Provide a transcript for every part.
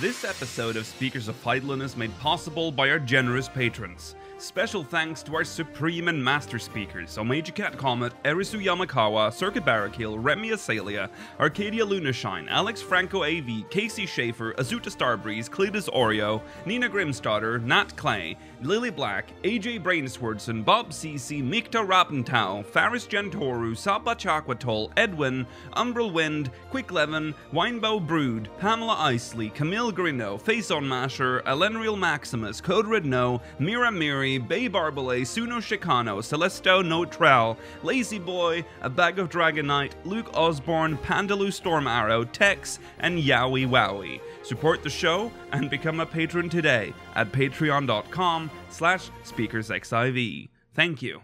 This episode of Speakers of Hydaelyn is made possible by our generous patrons. Special thanks to our supreme and master speakers, Omeji Cat Comet, Erisu Yamakawa, Circuit Barrakill, Remy Asalia, Arcadia Lunashine, Alex Franco AV, Casey Schaefer, Azuta Starbreeze, Cletus Oreo, Nina Grimstaughter, Nat Clay, Lily Black, AJ Brainswordson, Bob CC, Mikta Rappentau, Faris Gentoru, Saba Chakwatol, Edwin, Umbral Wind, Quick Levin, Winebow Brood, Pamela Isley, Camille Grino, Face on Masher, Elenriel Maximus, Code Red No, Mira Miri, Bay Barbale, Suno Chicano, Celesto Notrell, Lazy Boy, A Bag of Dragonite, Luke Osborne, Pandaloo Storm Arrow, Tex, and Yowie Wowie. Support the show and become a patron today at patreon.com slash speakersxiv. Thank you.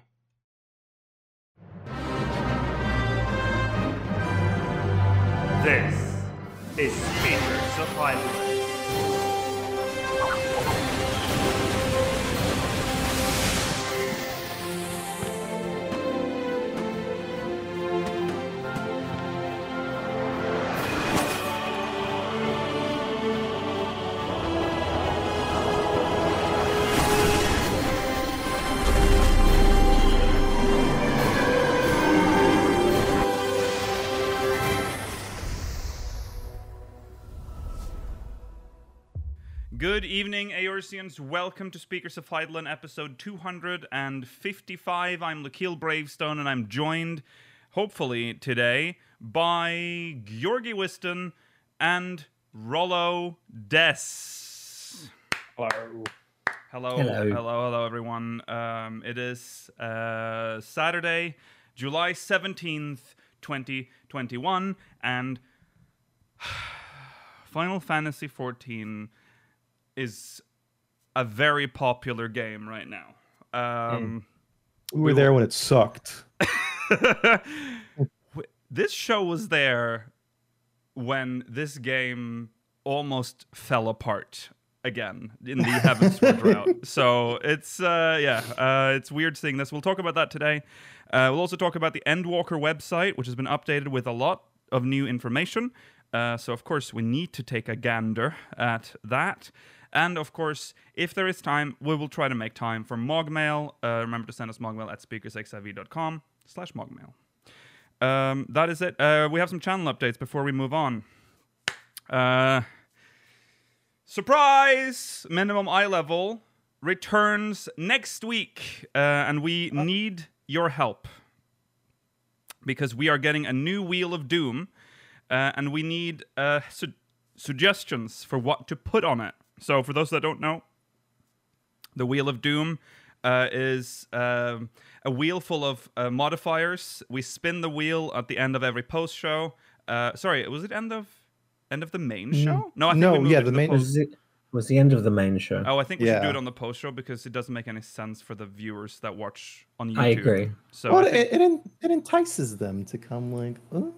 This is Speakers of Good evening, Eorzeans. Welcome to Speakers of Hydaelyn, episode 255. I'm Lakil Bravestone, and I'm joined, hopefully, today by Georgi Wiston and Rollo Des. Hello. Hello, Hello. hello, hello, everyone. Um, it is uh, Saturday, July 17th, 2021, and Final Fantasy 14 is a very popular game right now. Um, We were there when it sucked. this show was there when this game almost fell apart again in the heavens drought. So it's uh, yeah, uh, it's weird seeing this. We'll talk about that today. Uh, we'll also talk about the Endwalker website, which has been updated with a lot of new information. Uh, so of course we need to take a gander at that. And of course, if there is time, we will try to make time for Mogmail. Uh, remember to send us Mogmail at speakersxiv.com slash Mogmail. Um, that is it. Uh, we have some channel updates before we move on. Uh, surprise! Minimum eye level returns next week, uh, and we need your help because we are getting a new Wheel of Doom, uh, and we need uh, su- suggestions for what to put on it. So, for those that don't know, the Wheel of Doom uh, is um, a wheel full of uh, modifiers. We spin the wheel at the end of every post show. Uh, sorry, was it end of end of the main show? No, I think no, we moved yeah, it the main- post- Was it was the end of the main show? Oh, I think we should do it on the post show because it doesn't make any sense for the viewers that watch on YouTube. I agree. So well, I think- it, it, it entices them to come like, oh.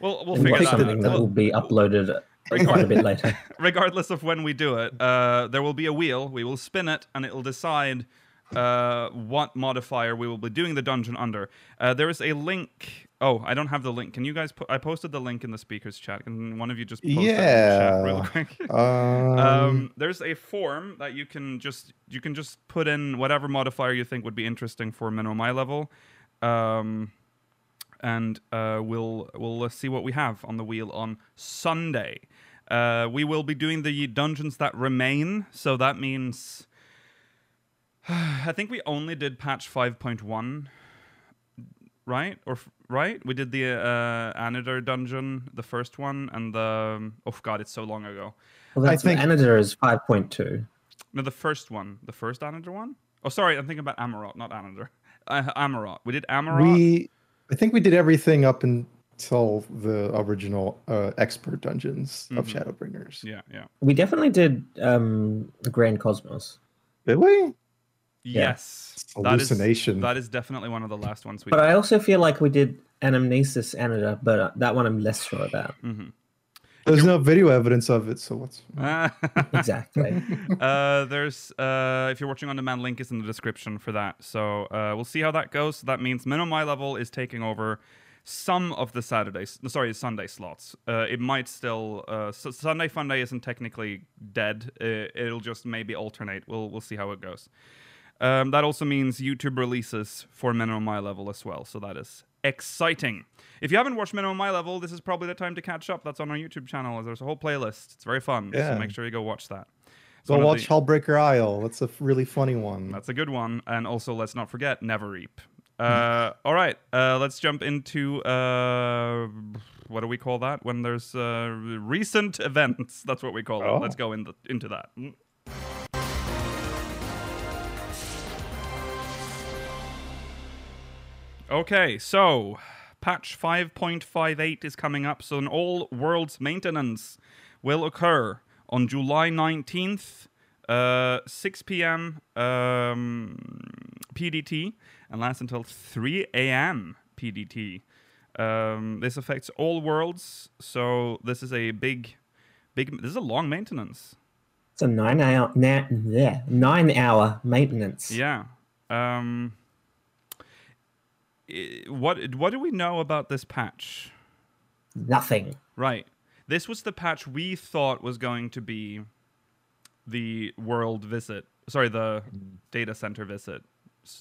we'll we'll and figure watch that something out. that will be uploaded quite a bit later. regardless of when we do it, uh, there will be a wheel. We will spin it, and it will decide uh, what modifier we will be doing the dungeon under. Uh, there is a link. Oh, I don't have the link. Can you guys? put I posted the link in the speakers chat. Can one of you just post that in the chat real Yeah. quick? Um, um, there's a form that you can just you can just put in whatever modifier you think would be interesting for minimum eye level, um, and uh, we'll we'll uh, see what we have on the wheel on Sunday. Uh, we will be doing the dungeons that remain, so that means I think we only did patch five point one. Right or right? We did the uh, Anyder dungeon, the first one, and the oh god, it's so long ago. Well, I think- Anyder is five point two. No, the first one. The first Anyder one? Oh, sorry. I'm thinking about Amaurot, not Anyder. Uh, Amaurot. We did Amaurot. we, I think we did everything up until the original uh, expert dungeons of Mhm. Shadowbringers. Yeah, yeah. We definitely did um, the Grand Cosmos, Did we? Yes. That is, Hallucination. that is definitely one of the last ones we but I also feel like we did Anamnesis Anyder, but uh, that one I'm less sure about. hmm There's no video evidence of it, so what's? Exactly. uh, there's uh, if you're watching on demand, link is in the description for that. So uh, we'll see how that goes. So that means minimum eye level is taking over some of the Saturdays, sorry, Sunday slots. Uh, it might still uh, S- Sunday Funday isn't technically dead. Uh, it'll just maybe alternate. We'll we'll see how it goes. Um, that also means YouTube releases for Minimum My Level as well. So that is exciting. If you haven't watched Minimum My Level, this is probably the time to catch up. That's on our YouTube channel. There's a whole playlist. It's very fun. Yeah. So make sure you go watch that. It's Go watch the- Hullbreaker Isle. That's a really funny one. That's a good one. And also, let's not forget Neverreap. Uh, all right, uh, let's jump into uh, what do we call that when there's uh, recent events? That's what we call Oh. it. Let's go in the, into that. Okay, so patch 5.58 is coming up, so an all worlds maintenance will occur on July 19th, uh, 6 p.m. Um, PDT, and lasts until 3 a.m. PDT. Um, this affects all worlds, so this is a big, big. This is a long maintenance. It's a nine hour, na- yeah, nine hour maintenance. Yeah. Um, what what do we know about this patch? Nothing. Right. This was the patch we thought was going to be the world visit. Sorry, the data center visit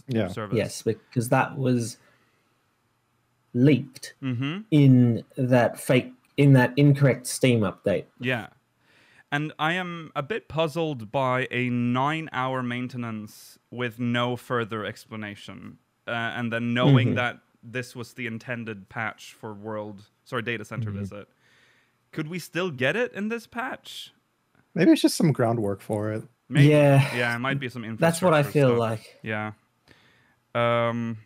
Yeah. service. Yes, because that was leaked Mm-hmm. in that fake, in that incorrect Steam update. Yeah. And I am a bit puzzled by a nine hour maintenance with no further explanation. Uh, and then knowing Mhm. that this was the intended patch for world, sorry, data center visit. Could we still get it in this patch? Maybe it's just some groundwork for it. Maybe. Yeah. Yeah, it might be some That's what I feel stuff. like. Yeah. Um,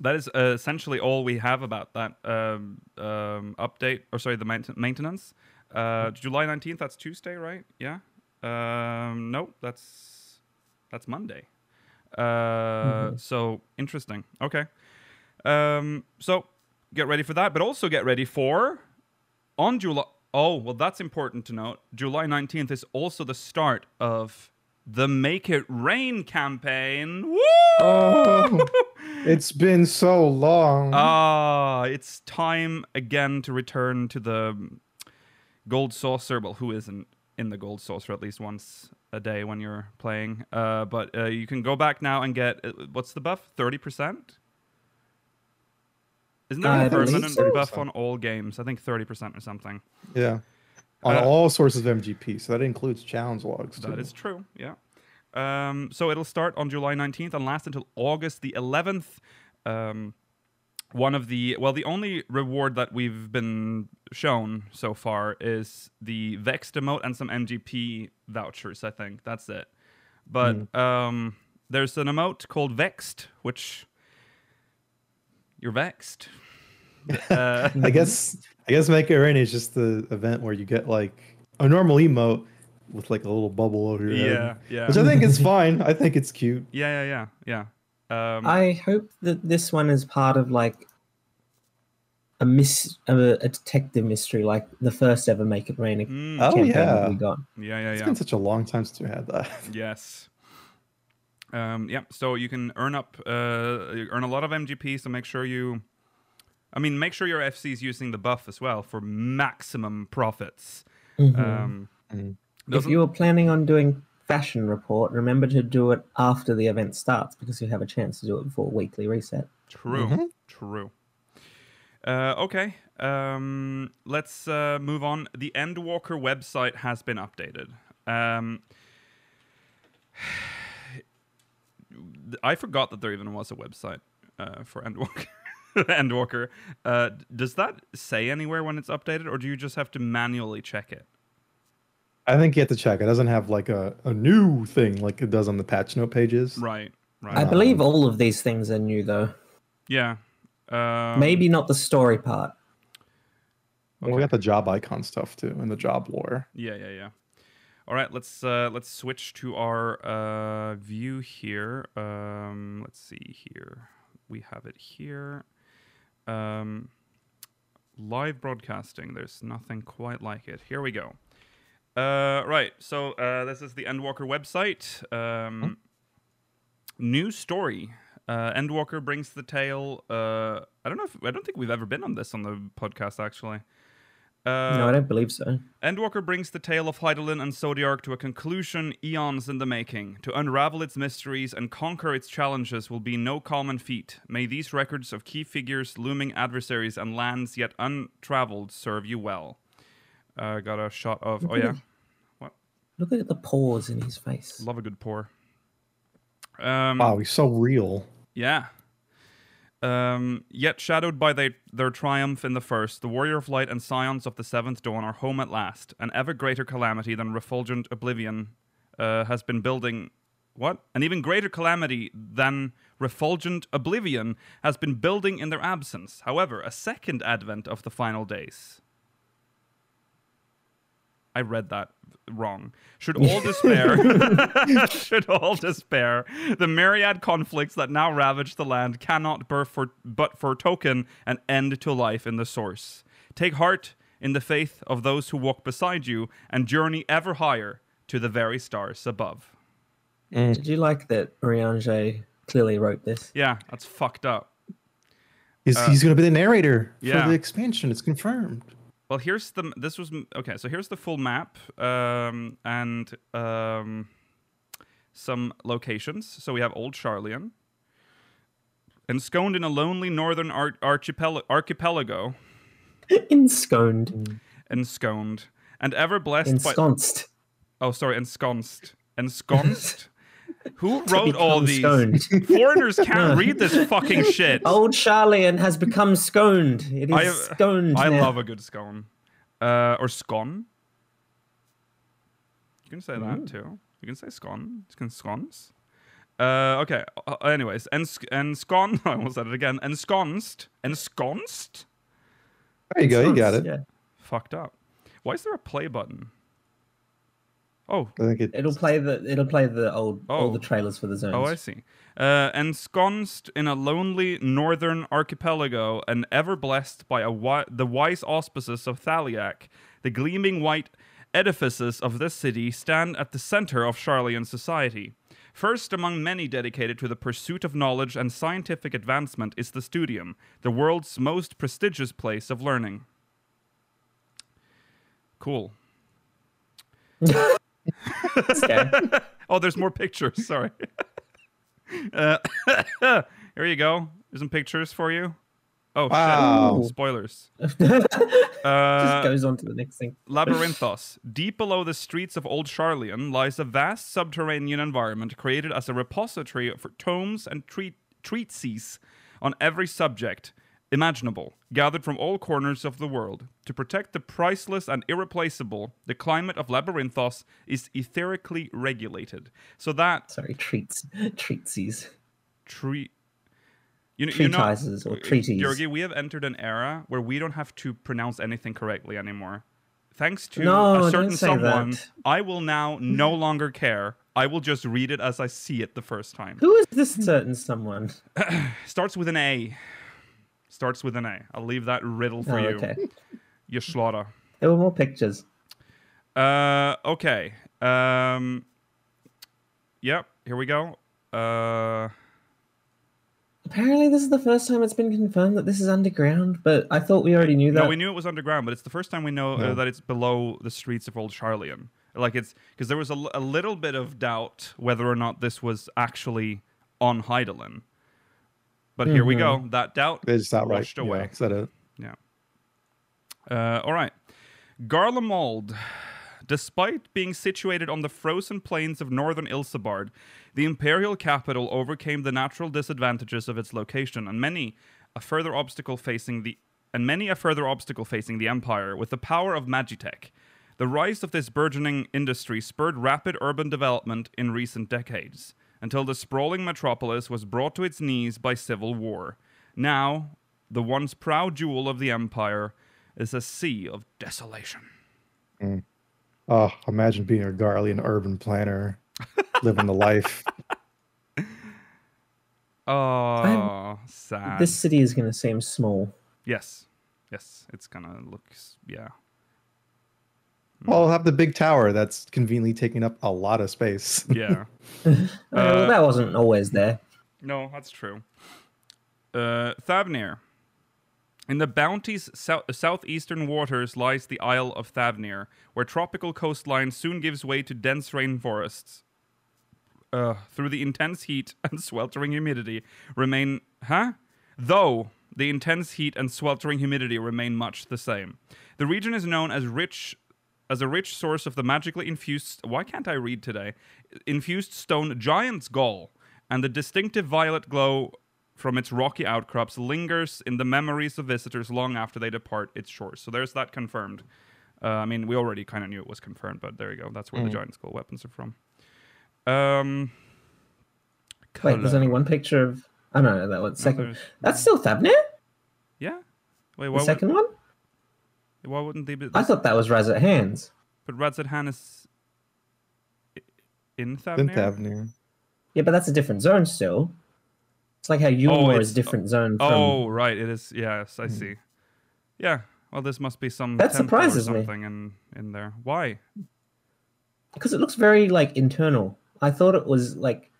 that is uh, essentially all we have about that um, um, update, or sorry, the mainte- maintenance. Uh, July nineteenth. That's Tuesday, right? Yeah. Um, no, that's that's Monday. Uh, So interesting. Okay. Um, so get ready for that, but also get ready for on July. Oh, well, that's important to note. July 19th is also the start of the Make It Rain campaign. Woo! Oh, it's been so long. Ah, it's time again to return to the gold saucer. Well, who isn't in the gold saucer at least once a day when you're playing? Uh, but uh, you can go back now and get uh, what's the buff? Thirty percent. Isn't there I a believe permanent so. buff on all games? I think thirty percent or something. yeah. On Uh, all sources of MGP, so that includes challenge logs. That too. is true. Yeah. Um, so it'll start on July 19th and last until August the 11th. Um, one of the well, the only reward that we've been shown so far is the Vexed emote and some MGP vouchers. I think that's it. But um, there's an emote called Vexed, which you're vexed. Uh, I guess I guess Make It Rain is just the event where you get like a normal emote with like a little bubble over your yeah, head. yeah, Which I think is fine. I think it's cute. yeah, yeah, yeah, yeah. Um, I hope that this one is part of like a miss, a, a detective mystery, like the first ever Make It Rain mm, Oh, campaign yeah. we got. yeah, yeah, It's yeah. been such a long time since we had that. Yes. Um, yeah, so you can earn up, uh, earn a lot of MGP. So make sure you, I mean, make sure your FC is using the buff as well for maximum profits. Mhm. Um, Mhm. if you are planning on doing fashion report, remember to do it after the event starts because you have a chance to do it before weekly reset. True. Mhm. True. Uh, okay. Um, let's uh, move on. The Endwalker website has been updated. Um, I forgot that there even was a website uh, for Endwalker. Endwalker. Uh, does that say anywhere when it's updated, or do you just have to manually check it? I think you have to check. It doesn't have like a, a new thing like it does on the patch note pages. Right. Right. I believe all of these things are new though. yeah. Um, Maybe not the story part. Well, we got the job icon stuff too and the job lore. Yeah, yeah, yeah. All right, let's uh, let's switch to our uh, view here. Um, let's see here. We have it here. Um, live broadcasting. There's nothing quite like it. Here we go. Uh, right. So uh, this is the Endwalker website. Um, New story. Uh, Uh, Endwalker brings the tale. Uh, I don't know if I don't think we've ever been on this on the podcast actually. Uh, no, I don't believe so. Endwalker brings the tale of Hydaelyn and Zodiark to a conclusion eons in the making. To unravel its mysteries and conquer its challenges will be no common feat. May these records of key figures, looming adversaries, and lands yet untraveled serve you well. Uh, got a shot of. Oh, yeah. what? Look at the pores in his face. Love a good pore. Um, Wow, he's so real. Yeah. Um, yet shadowed by they, their triumph in the first, the warrior of light and scions of the seventh dawn are home at last. An ever greater calamity than refulgent oblivion uh, has been building. What? An even greater calamity than refulgent oblivion has been building in their absence. However, a second advent of the final days. I read that wrong. Should all despair, should all despair, the myriad conflicts that now ravage the land cannot but for, but for token an end to life in the source. Take heart in the faith of those who walk beside you and journey ever higher to the very stars above. Did you like that Riange clearly wrote this? Yeah, that's fucked up. Uh, he's, he's going to be the narrator yeah. for the expansion. It's confirmed. Well, here's the. This was okay. So here's the full map um, and um, some locations. So we have Old Sharlayan, ensconced in a lonely northern ar- archipel- archipelago, Ensconed. ensconced and ever blessed by. Oh, sorry, ensconced, ensconced. Who wrote all these? sconed. Foreigners can't read this fucking shit. Old Sharlayan has become sconed. It is I, sconed. I now. love a good scone. Uh, or scone. You can say that too. You can say scone. You can scones. Uh, okay. Uh, anyways, and enscon. I almost said it again. Ensconced. Ensconced. There you go. You got it. Yeah. Fucked up. Why is there a play button? Oh, I think it, It'll play the it'll play the old all Oh. the trailers for the zones. Oh, I see. Uh, ensconced in a lonely northern archipelago and ever blessed by a wi- the wise auspices of Thaliak, the gleaming white edifices of this city stand at the center of Sharlayan society. First among many dedicated to the pursuit of knowledge and scientific advancement is the Studium, the world's most prestigious place of learning. Cool. Okay. Oh, there's more pictures. Sorry. uh, here you go. There's some pictures for you. Oh Wow. shit! Spoilers. Just Uh, goes on to the next thing. Labyrinthos. Deep below the streets of Old Sharlayan lies a vast subterranean environment created as a repository for tomes and treat- treatises on every subject imaginable, gathered from all corners of the world. To protect the priceless and irreplaceable, the climate of Labyrinthos is etherically regulated. So that Sorry, treats treatsies. treat. You, know- you know, Treatises or treaties. Georgi, we have entered an era where we don't have to pronounce anything correctly anymore. Thanks to No, a certain someone, that. I will now no longer care. I will just read it as I see it the first time. Who is this certain someone? Starts with an A. Starts with an A. I'll leave that riddle for oh, you. okay. You slaughter. There were more pictures. Uh, okay. Um, yep. Here we go. Uh, Apparently, this is the first time it's been confirmed that this is underground, but I thought we already knew that. No, we knew it was underground, but it's the first time we know uh, that it's below the streets of Old Sharlayan. Like it's because there was a little bit of doubt whether or not this was actually on Hydaelyn. But here we go. That doubt just outright washed away. Yeah, said it. Yeah. Uh, all right. Garlemald. Despite being situated on the frozen plains of northern Ilsabard, the imperial capital overcame the natural disadvantages of its location and many a further obstacle facing the and many a further obstacle facing the empire with the power of Magitech. The rise of this burgeoning industry spurred rapid urban development in recent decades, until the sprawling metropolis was brought to its knees by civil war. Now, the once proud jewel of the empire is a sea of desolation. Mm. Oh, imagine being a Garlean urban planner, living the life. Oh, sad. This city is going to seem small. Yes, yes, it's gonna look. Yeah, Well, have the big tower that's conveniently taking up a lot of space. yeah. Uh, well, that wasn't always there. No, that's true. Uh, Thavnir. In the Bounty's sou- southeastern waters lies the Isle of Thavnir, where tropical coastline soon gives way to dense rainforests. Uh, through the intense heat and sweltering humidity, remain. Huh? Though the intense heat and sweltering humidity remain much the same. The region is known as rich as a rich source of the magically infused why can't I read today? Infused stone giant's gall, and the distinctive violet glow from its rocky outcrops lingers in the memories of visitors long after they depart its shores. So there's that confirmed. Uh, I mean, we already kind of knew it was confirmed, but there you go. That's where the giant skull weapons are from. Um, Wait, there's only one picture of. Oh no, no that one second. there's- That's still Thavnir. Yeah. Wait, The why, would, second one. Why wouldn't they be? I thought that was Razat Hands. But Radzat Han is in Thavnir. Didn't Thavnir. Yeah, but that's a different zone still. It's like how Yulmore it's- is a different zone from. Oh, right. It is. Yes, I see. Yeah. Well, this must be some That temple or surprises me. something in in there. Why? Because it looks very like internal. I thought it was like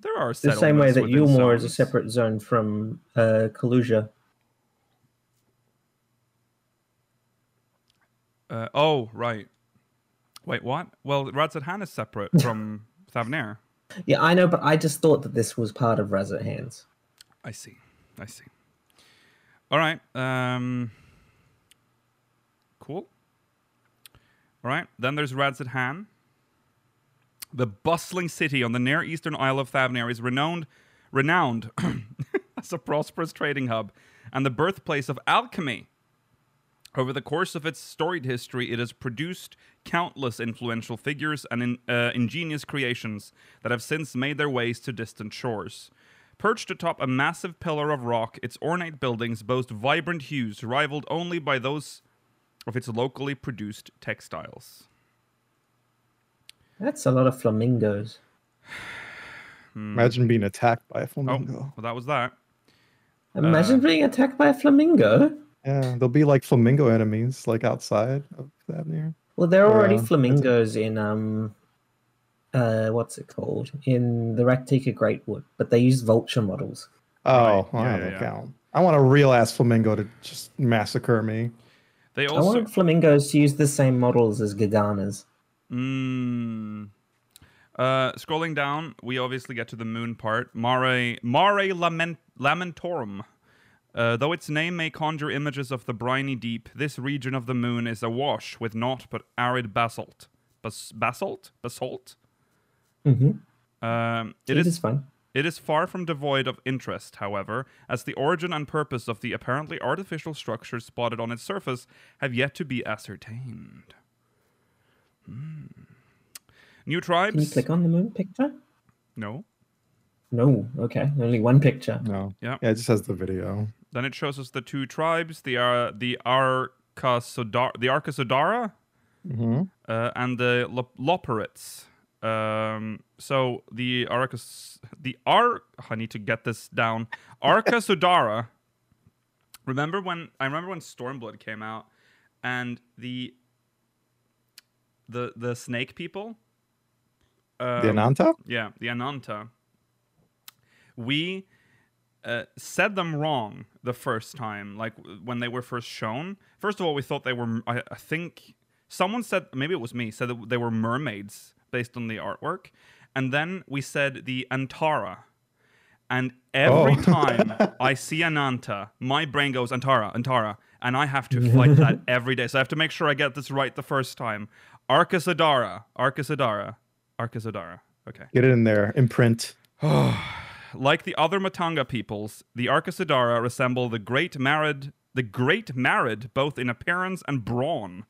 There are the same way settlements that within Yulmore is a separate zone from uh, Kholusia. Uh, oh, right. Wait, what? Well, Radzat Han is separate from Thavnir. Yeah, I know, but I just thought that this was part of Razat Hands. I see. I see. All right. Um. Cool. All right. Then there's Radzat Han. The bustling city on the near eastern Isle of Thavnir is renowned, renowned as a prosperous trading hub and the birthplace of alchemy. Over the course of its storied history, it has produced countless influential figures and in, uh, ingenious creations that have since made their ways to distant shores. Perched atop a massive pillar of rock, its ornate buildings boast vibrant hues rivaled only by those of its locally produced textiles. That's a lot of flamingos. Imagine being attacked by a Oh, flamingo. well, that was that. Imagine being attacked by a flamingo. Yeah, there'll be like flamingo enemies like outside of Thavnir. Well, there are already Yeah, that's flamingos in um, uh, what's it called? In the Rak'tika Greatwood, but they use vulture models. Oh, Right, well, yeah, that yeah, don't yeah. count. I want a real ass flamingo to just massacre me. They also... I want flamingos to use the same models as Gadanas. Mm. Uh, scrolling down, we obviously get to the moon part. Mare, Mare Lament, Lamentorum. Uh, though its name may conjure images of the briny deep, this region of the moon is awash with naught but arid basalt. Bas- basalt? Basalt? Mm-hmm. Um, It it is is fun. it is far from devoid of interest, however, as the origin and purpose of the apparently artificial structures spotted on its surface have yet to be ascertained. Hmm. New tribes? Can you click on the moon picture? No. No. Okay, only one picture. No. Yeah. Yeah, it just has the video. Then it shows us the two tribes: the uh, the Arkasodara, the Arkasodara, Mm-hmm. uh, and the Lop- Loporrits. Um, so the Arcas, the Ar, I need to get this down. Arkasodara. remember when I remember when Stormblood came out, and the the the snake people. The um, Ananta? yeah, the Ananta. We uh, said them wrong the first time, like when they were first shown. First of all, we thought they were. I think someone said, maybe it was me, said that they were mermaids based on the artwork, and then we said the Antara. And every Oh. time I see Ananta, my brain goes Antara, Antara, and I have to fight that every day. So I have to make sure I get this right the first time. Arkasodara, Arkasodara, Arkasodara. Okay. Get it in there. Imprint. Like the other Matanga peoples, the Arkasodara resemble the Great Marid, the Great Marid, both in appearance and brawn.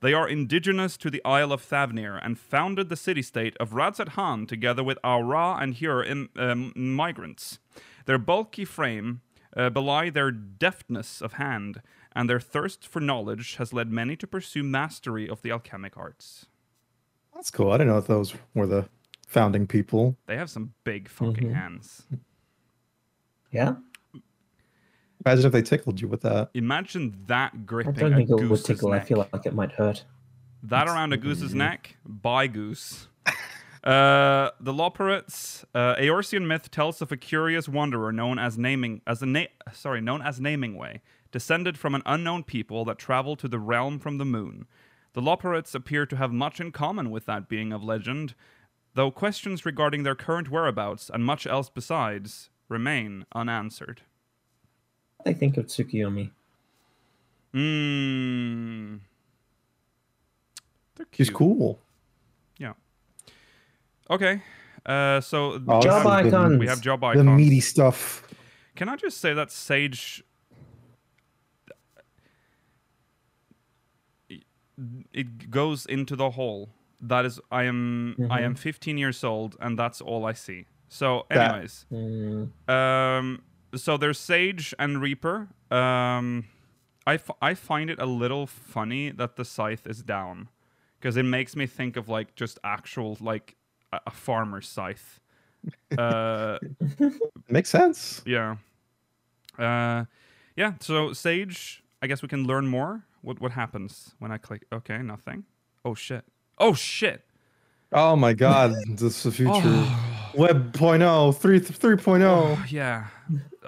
They are indigenous to the Isle of Thavnir and founded the city-state of Radzat Han together with Au Ra and Hyur um, migrants. Their bulky frame uh, belie their deftness of hand, and their thirst for knowledge has led many to pursue mastery of the alchemic arts. That's cool. I didn't know if those were the founding people. They have some big fucking hands. Yeah, Imagine if they tickled you with that. Imagine that gripping. I don't a think it would goose's tickle. I feel like it might hurt. That around a goose's neck? By goose. Uh, the Loporrits, uh, Eorzean myth tells of a curious wanderer known as naming as a na- sorry known as Namingway, descended from an unknown people that traveled to the realm from the moon. The Loporrits appear to have much in common with that being of legend, though questions regarding their current whereabouts and much else besides remain unanswered. I think of Tsukiyomi. They're He's cool. Yeah. Okay. Uh, so Oh, Job this is the- icons. we have job icons. The meaty stuff. Can I just say that Sage? It goes into the hole. That is, I am, I am 15 years old, and that's all I see. So, That- anyways, Mm, um, so there's Sage and Reaper. Um, I, f- I find it a little funny that the scythe is down, because it makes me think of like just actual like a, a farmer's scythe. Uh, Makes sense. yeah. Uh, yeah. So Sage, I guess we can learn more. What what happens when I click? Okay, nothing. Oh shit. Oh shit. Oh my god, this is the future. Oh. Web 0.0, 3 3.0. Yeah.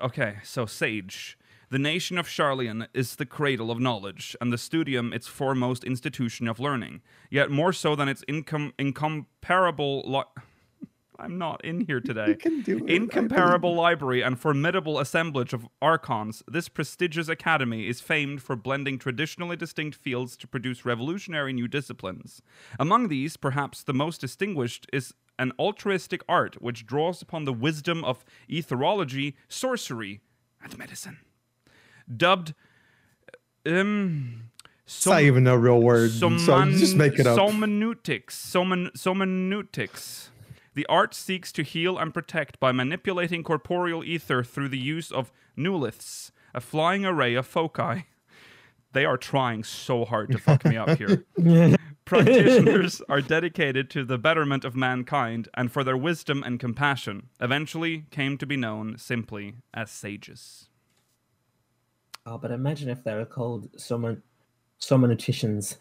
Okay. So Sage. The nation of Sharlayan is the cradle of knowledge, and the studium its foremost institution of learning. Yet more so than its incom- incomparable. Li- I'm not in here today. You can do it. Incomparable library and formidable assemblage of archons, this prestigious academy is famed for blending traditionally distinct fields to produce revolutionary new disciplines. Among these, perhaps the most distinguished is an altruistic art which draws upon the wisdom of etherology, sorcery, and medicine. Dubbed. Um, It's not even a real word. so Soman- just make it up. Somanoutics. Soman- Somanoutics. The art seeks to heal and protect by manipulating corporeal ether through the use of nouliths, a flying array of foci. They are trying so hard to fuck me up here. Practitioners are dedicated to the betterment of mankind and for their wisdom and compassion, eventually came to be known simply as sages. Oh, but imagine if they were called someone, somnoticians.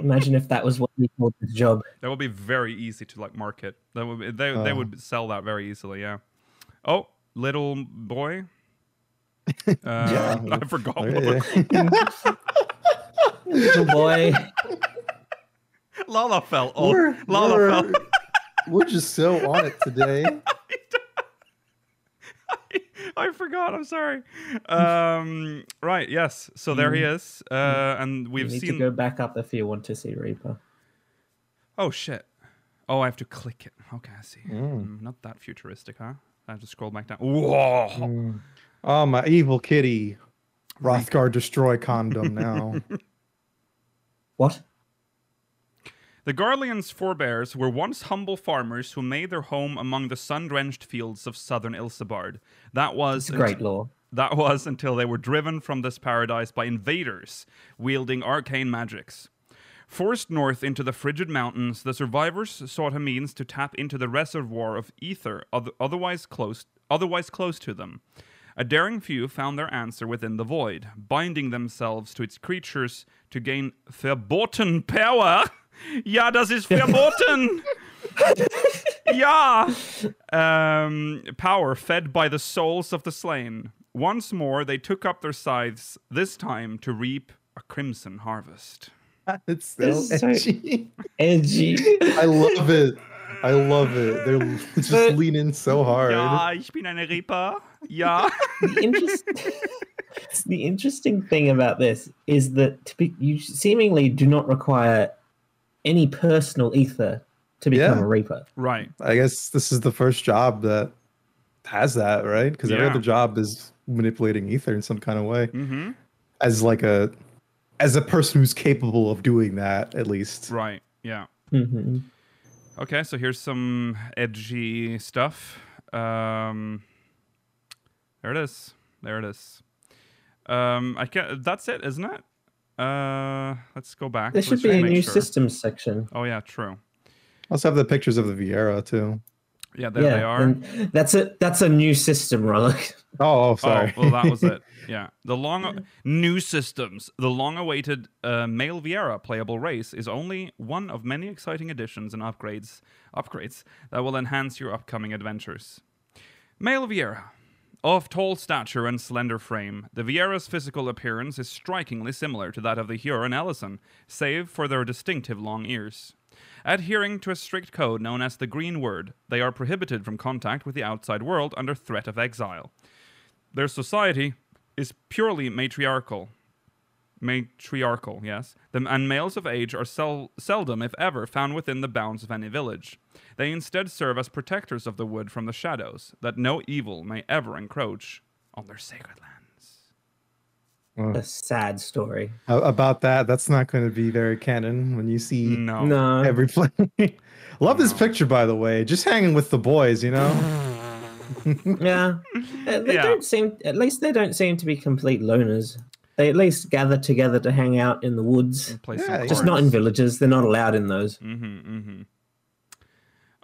Imagine if that was what we called the job. That would be very easy to like market. That would be, they they Uh. would sell that very easily. Yeah. Oh, little boy. Uh, Yeah. I forgot. What- yeah. Little boy. Lalafell. Oh, Lala we're, fell. we're just so on it today. I forgot. I'm sorry. Um, right. Yes. So there he is. Uh, and we've need seen. to go back up if you want to see Reaper. Oh shit. Oh, I have to click it. Okay, I see. Mm. Mm, not that futuristic, huh? I have to scroll back down. Whoa. Oh, my evil kitty. Rothgar destroy condom now. What? The Garlean's forebears were once humble farmers who made their home among the sun-drenched fields of southern Ilsabard. That was It's great law. That was until they were driven from this paradise by invaders wielding arcane magics. Forced north into the frigid mountains, the survivors sought a means to tap into the reservoir of ether otherwise close, otherwise close to them. A daring few found their answer within the void, binding themselves to its creatures to gain verboten power. Ja, das ist verboten! ja! Um, power fed by the souls of the slain. Once more, they took up their scythes, this time to reap a crimson harvest. it's so This is so- edgy. Edgy. I love it. I love it. They're just But- leaning so hard. Ja, ich bin eine Reaper. Ja. the, interest- the interesting thing about this is that to be, you seemingly do not require any personal ether to become Yeah. a reaper. right. I guess this is the first job that has that, right? Because every other job is manipulating ether in some kind of way. Mm-hmm. As like a as a person who's capable of doing that, at least. Right. Yeah. hmm Okay, so here's some edgy stuff. Um, there it is. There it is. Um, I can't, That's it, isn't it? Uh, let's go back. There Let's should be a new sure. systems section. Oh yeah, true. Also have the pictures of the Viera too. Yeah, there yeah, they are. that's a that's a new system, Rollick. Oh, oh, sorry. Oh, well, that was it. Yeah. The long new systems. The long-awaited uh, Male Viera playable race is only one of many exciting additions and upgrades upgrades that will enhance your upcoming adventures. Male Viera. Of tall stature and slender frame, the Viera's physical appearance is strikingly similar to that of the Hyur and Elezen, save for their distinctive long ears. Adhering to a strict code known as the Green Word, they are prohibited from contact with the outside world under threat of exile. Their society is purely matriarchal. Matriarchal, yes. The, and males of age are sel- seldom, if ever, found within the bounds of any village. They instead serve as protectors of the wood from the shadows, that no evil may ever encroach on their sacred lands. A sad story. A- About that, that's not going to be very canon when you see No. No, every play. Love this picture, by the way. Just hanging with the boys, you know. yeah, Uh, they Yeah. don't seem. At least they don't seem to be complete loners. They at least gather together to hang out in the woods. Play Yeah, Just not in villages. They're not allowed in those. Mm-hmm, mm-hmm.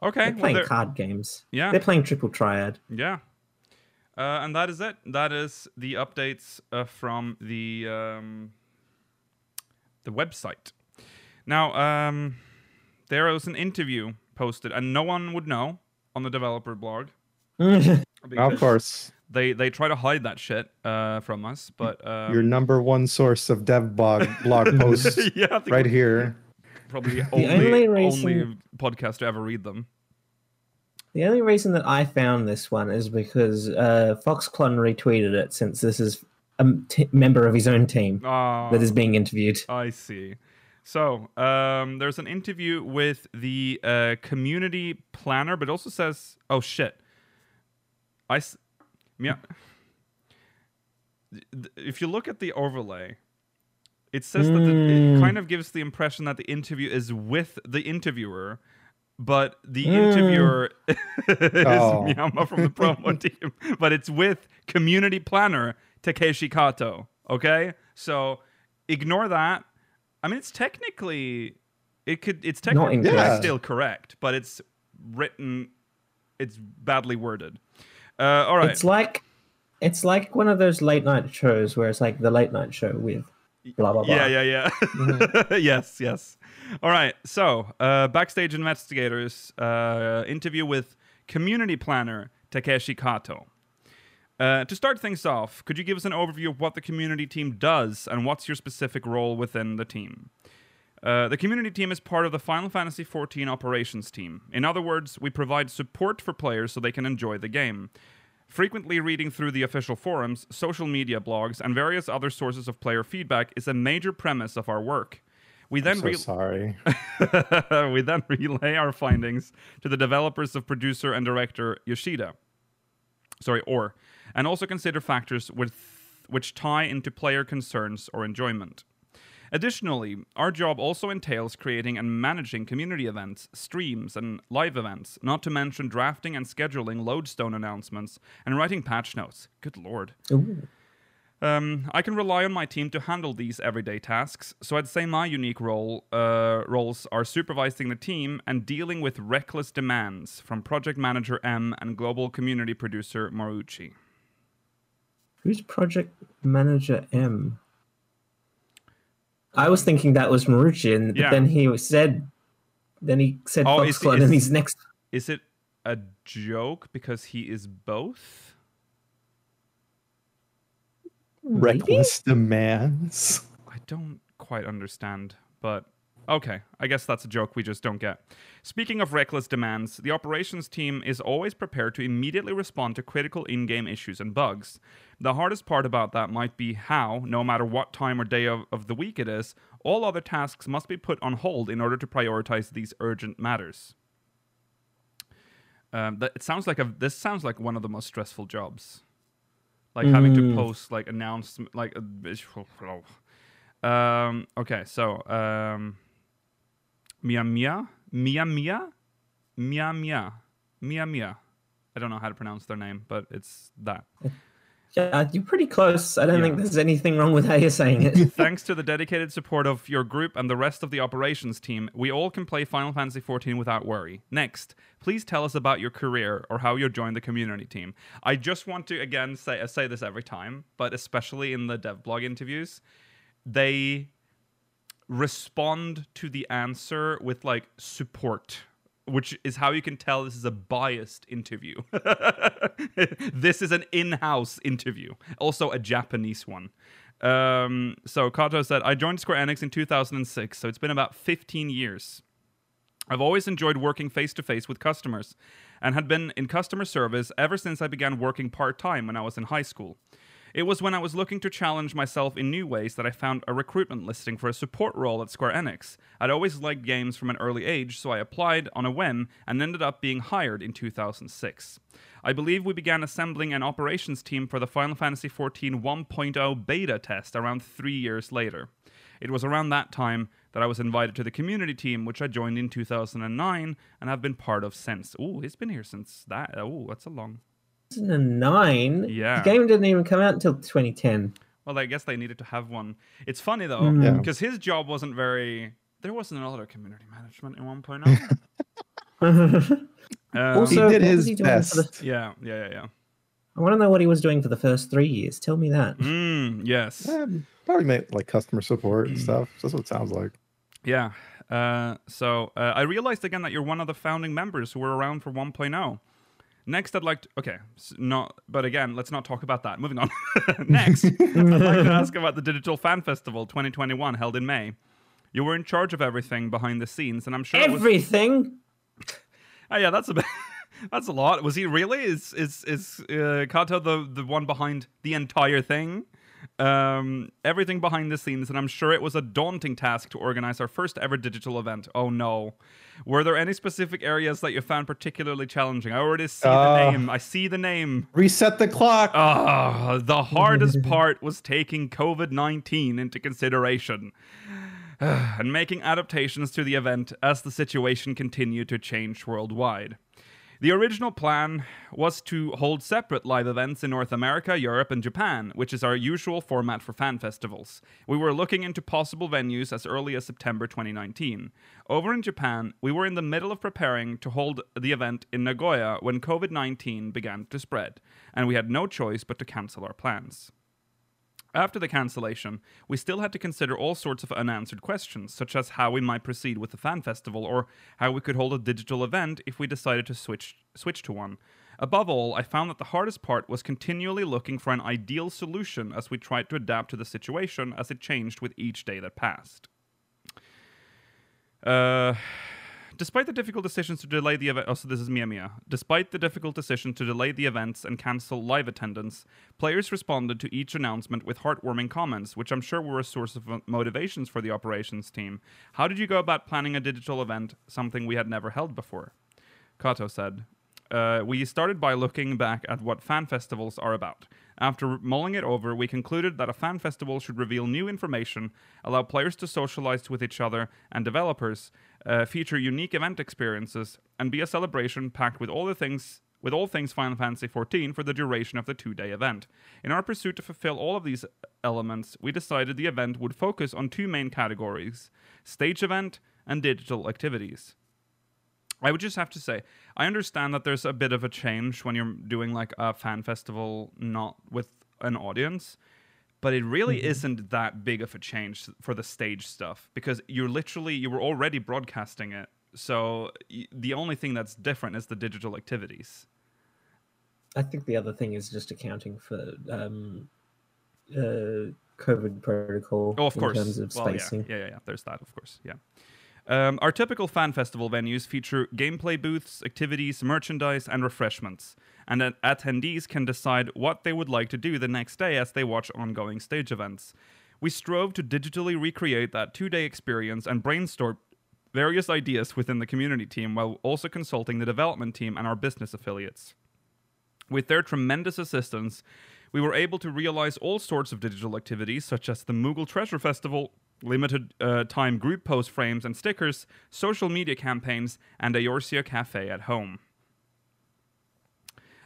Okay. They're well, playing there- card games. yeah. They're playing triple triad. Yeah. Uh, and that is it. That is the updates uh, from the um, the website. Now, um, there was an interview posted, and no one would know on the developer blog. of course, They they try to hide that shit uh, from us, but um, your number one source of dev blog blog posts yeah, right here. Probably the only only, reason- only podcast to ever read them. The only reason that I found this one is because uh, Foxclon retweeted it, since this is a m- t- member of his own team Ah. that is being interviewed. I see. So um, there's an interview with the uh, community planner, but it also says, "Oh shit." I, s- yeah. If you look at the overlay, it says that the, it Mm. kind of gives the impression that the interview is with the interviewer, but the Mm. interviewer is Oh. Miyama from the promo team, but it's with community planner Takeshi Kato. Okay, so ignore that. I mean, it's technically it could it's technically incorrect. still correct, but it's written it's badly worded. Uh, all right, It's like it's like one of those late night shows where it's like the late night show with blah blah blah. Yeah, yeah, yeah. yes, yes. All right. So, uh, backstage investigators uh, interview with community planner Takeshi Kato. Uh, to start things off, could you give us an overview of what the community team does and what's your specific role within the team? Uh, the community team is part of the Final Fantasy XIV operations team. In other words, we provide support for players so they can enjoy the game. Frequently reading through the official forums, social media blogs, and various other sources of player feedback is a major premise of our work. We then so re- sorry. we then relay our findings to the developers of producer and director Yoshida. Sorry, or and also consider factors with which tie into player concerns or enjoyment. Additionally, our job also entails creating and managing community events, streams, and live events, not to mention drafting and scheduling lodestone announcements and writing patch notes. Good lord. Um, I can rely on my team to handle these everyday tasks, so I'd say my unique role uh, roles are supervising the team and dealing with reckless demands from project manager M and global community producer Murouchi. Who's project manager M? I was thinking that was Murouchi, and Yeah. then he said, then he said Oh, is- Foxclon, is- and he's next. Is it a joke because he is both? Maybe? Reckless demands. I don't quite understand, but okay, I guess that's a joke we just don't get. Speaking of reckless demands, the operations team is always prepared to immediately respond to critical in game issues and bugs. The hardest part about that might be how, no matter what time or day of, of the week it is, all other tasks must be put on hold in order to prioritize these urgent matters. Um, that, it sounds like a, this sounds like one of the most stressful jobs. Like having to Mm. post like announcement like um, okay, so um, Mia Mia Mia Mia Mia Mia Mia Mia. I don't know how to pronounce their name, but it's that. Yeah, you're pretty close. I don't Yeah. think there's anything wrong with how you're saying it. Thanks to the dedicated support of your group and the rest of the operations team, we all can play Final Fantasy XIV without worry. Next, please tell us about your career or how you joined the community team. I just want to again say I say this every time, but especially in the dev blog interviews, they respond to the answer with like support which is how you can tell this is a biased interview. this is an in-house interview, also a Japanese one. Um, so Kato said, "I joined Square Enix in 2006, so it's been about 15 years. I've always enjoyed working face to face with customers, and had been in customer service ever since I began working part time when I was in high school." It was when I was looking to challenge myself in new ways that I found a recruitment listing for a support role at Square Enix. I'd always liked games from an early age, so I applied on a whim and ended up being hired in 2006. I believe we began assembling an operations team for the Final Fantasy XIV 1.0 beta test around three years later. It was around that time that I was invited to the community team, which I joined in 2009 and have been part of since. Ooh, he's been here since that. Oh, that's a long 2009. Yeah. The game didn't even come out until 2010. Well, I guess they needed to have one. It's funny though, Mm. Yeah. because his job wasn't very. There wasn't a lot of community management in 1.0. Um, also, he did his he best. the- yeah, yeah, yeah, yeah. I want to know what he was doing for the first three years. Tell me that. Mm, yes, Eh, probably made like customer support and stuff. That's what it sounds like. yeah. Uh, so uh, I realized again that you're one of the founding members who were around for 1.0. Next, I'd like to. Okay, not. But again, let's not talk about that. Moving on. Next, I'd like to ask about the Digital Fan Festival 2021 held in May. You were in charge of everything behind the scenes, and I'm sure it was. Everything. Oh yeah, that's a bit. That's a lot. Was he really? Is is is uh, Kato the the one behind the entire thing? Um, everything behind the scenes, and I'm sure it was a daunting task to organize our first ever digital event. Oh no. Were there any specific areas that you found particularly challenging? I already see Uh. the name. I see the name. Reset the clock. Ah, the hardest part was taking COVID 19 into consideration and making adaptations to the event as the situation continued to change worldwide. The original plan was to hold separate live events in North America, Europe, and Japan, which is our usual format for fan festivals. We were looking into possible venues as early as September 2019. Over in Japan, we were in the middle of preparing to hold the event in Nagoya when COVID 19 began to spread, and we had no choice but to cancel our plans. After the cancellation, we still had to consider all sorts of unanswered questions, such as how we might proceed with the fan festival or how we could hold a digital event if we decided to switch switch to one. Above all, I found that the hardest part was continually looking for an ideal solution as we tried to adapt to the situation as it changed with each day that passed. Uh, despite the difficult decisions to delay the event, oh, so this is Mia. Despite the difficult decision to delay the events and cancel live attendance, players responded to each announcement with heartwarming comments, which I'm sure were a source of motivations for the operations team. How did you go about planning a digital event, something we had never held before? Kato said, uh, We started by looking back at what fan festivals are about. After mulling it over, we concluded that a fan festival should reveal new information, allow players to socialize with each other and developers, uh, feature unique event experiences, and be a celebration packed with all the things with all things Final Fantasy XIV for the duration of the two-day event. In our pursuit to fulfill all of these elements, we decided the event would focus on two main categories: stage event and digital activities. I would just have to say, I understand that there's a bit of a change when you're doing like a fan festival not with an audience, but it really isn't that big of a change for the stage stuff because you're literally you were already broadcasting it. So y- the only thing that's different is the digital activities. I think the other thing is just accounting for um, uh, COVID protocol Oh, of in course. terms of well, yeah, spacing. yeah, yeah, yeah. There's that, of course. Yeah. Um, our typical fan festival venues feature gameplay booths, activities, merchandise, and refreshments, and that attendees can decide what they would like to do the next day as they watch ongoing stage events. We strove to digitally recreate that two day experience and brainstorm various ideas within the community team while also consulting the development team and our business affiliates. With their tremendous assistance, we were able to realize all sorts of digital activities, such as the Moogle Treasure Festival, limited uh, time group post frames and stickers, social media campaigns, and a Eorzea cafe at home.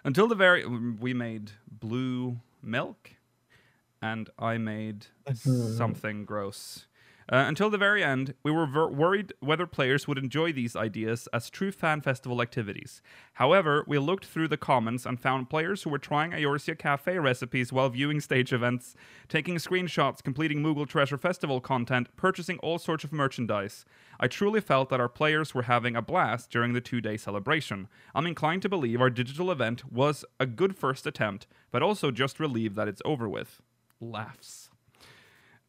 Until the very, we made blue milk, and I made something gross. Uh, until the very end, we were ver- worried whether players would enjoy these ideas as true fan festival activities. However, we looked through the comments and found players who were trying Eorzea Cafe recipes while viewing stage events, taking screenshots, completing Moogle Treasure Festival content, purchasing all sorts of merchandise. I truly felt that our players were having a blast during the two day celebration. I'm inclined to believe our digital event was a good first attempt, but also just relieved that it's over with. Laughs.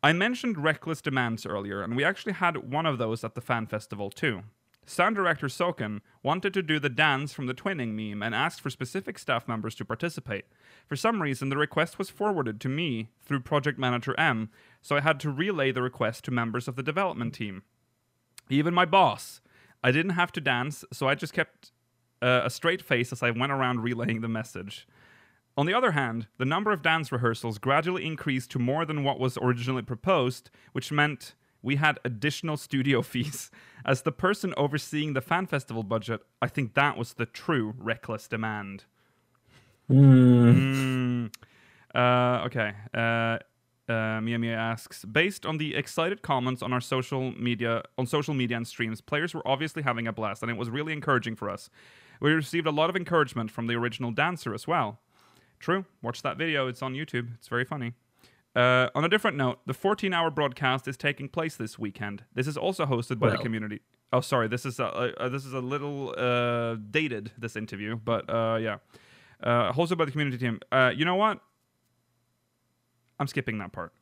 I mentioned reckless demands earlier, and we actually had one of those at the fan festival too. Sound director Soken wanted to do the dance from the twinning meme and asked for specific staff members to participate. For some reason, the request was forwarded to me through project manager M, so I had to relay the request to members of the development team. Even my boss. I didn't have to dance, so I just kept uh, a straight face as I went around relaying the message. On the other hand, the number of dance rehearsals gradually increased to more than what was originally proposed, which meant we had additional studio fees. As the person overseeing the fan festival budget, I think that was the true reckless demand. Mm. Uh, okay. Uh, uh, Mia Mia asks, based on the excited comments on our social media on social media and streams, players were obviously having a blast, and it was really encouraging for us. We received a lot of encouragement from the original dancer as well. True. Watch that video. It's on YouTube. It's very funny. Uh, on a different note, the 14 hour broadcast is taking place this weekend. This is also hosted by the community. Oh, sorry. This is a, uh, this is a little uh, dated, this interview, but uh, yeah. Uh, hosted by the community team. Uh, you know what? I'm skipping that part.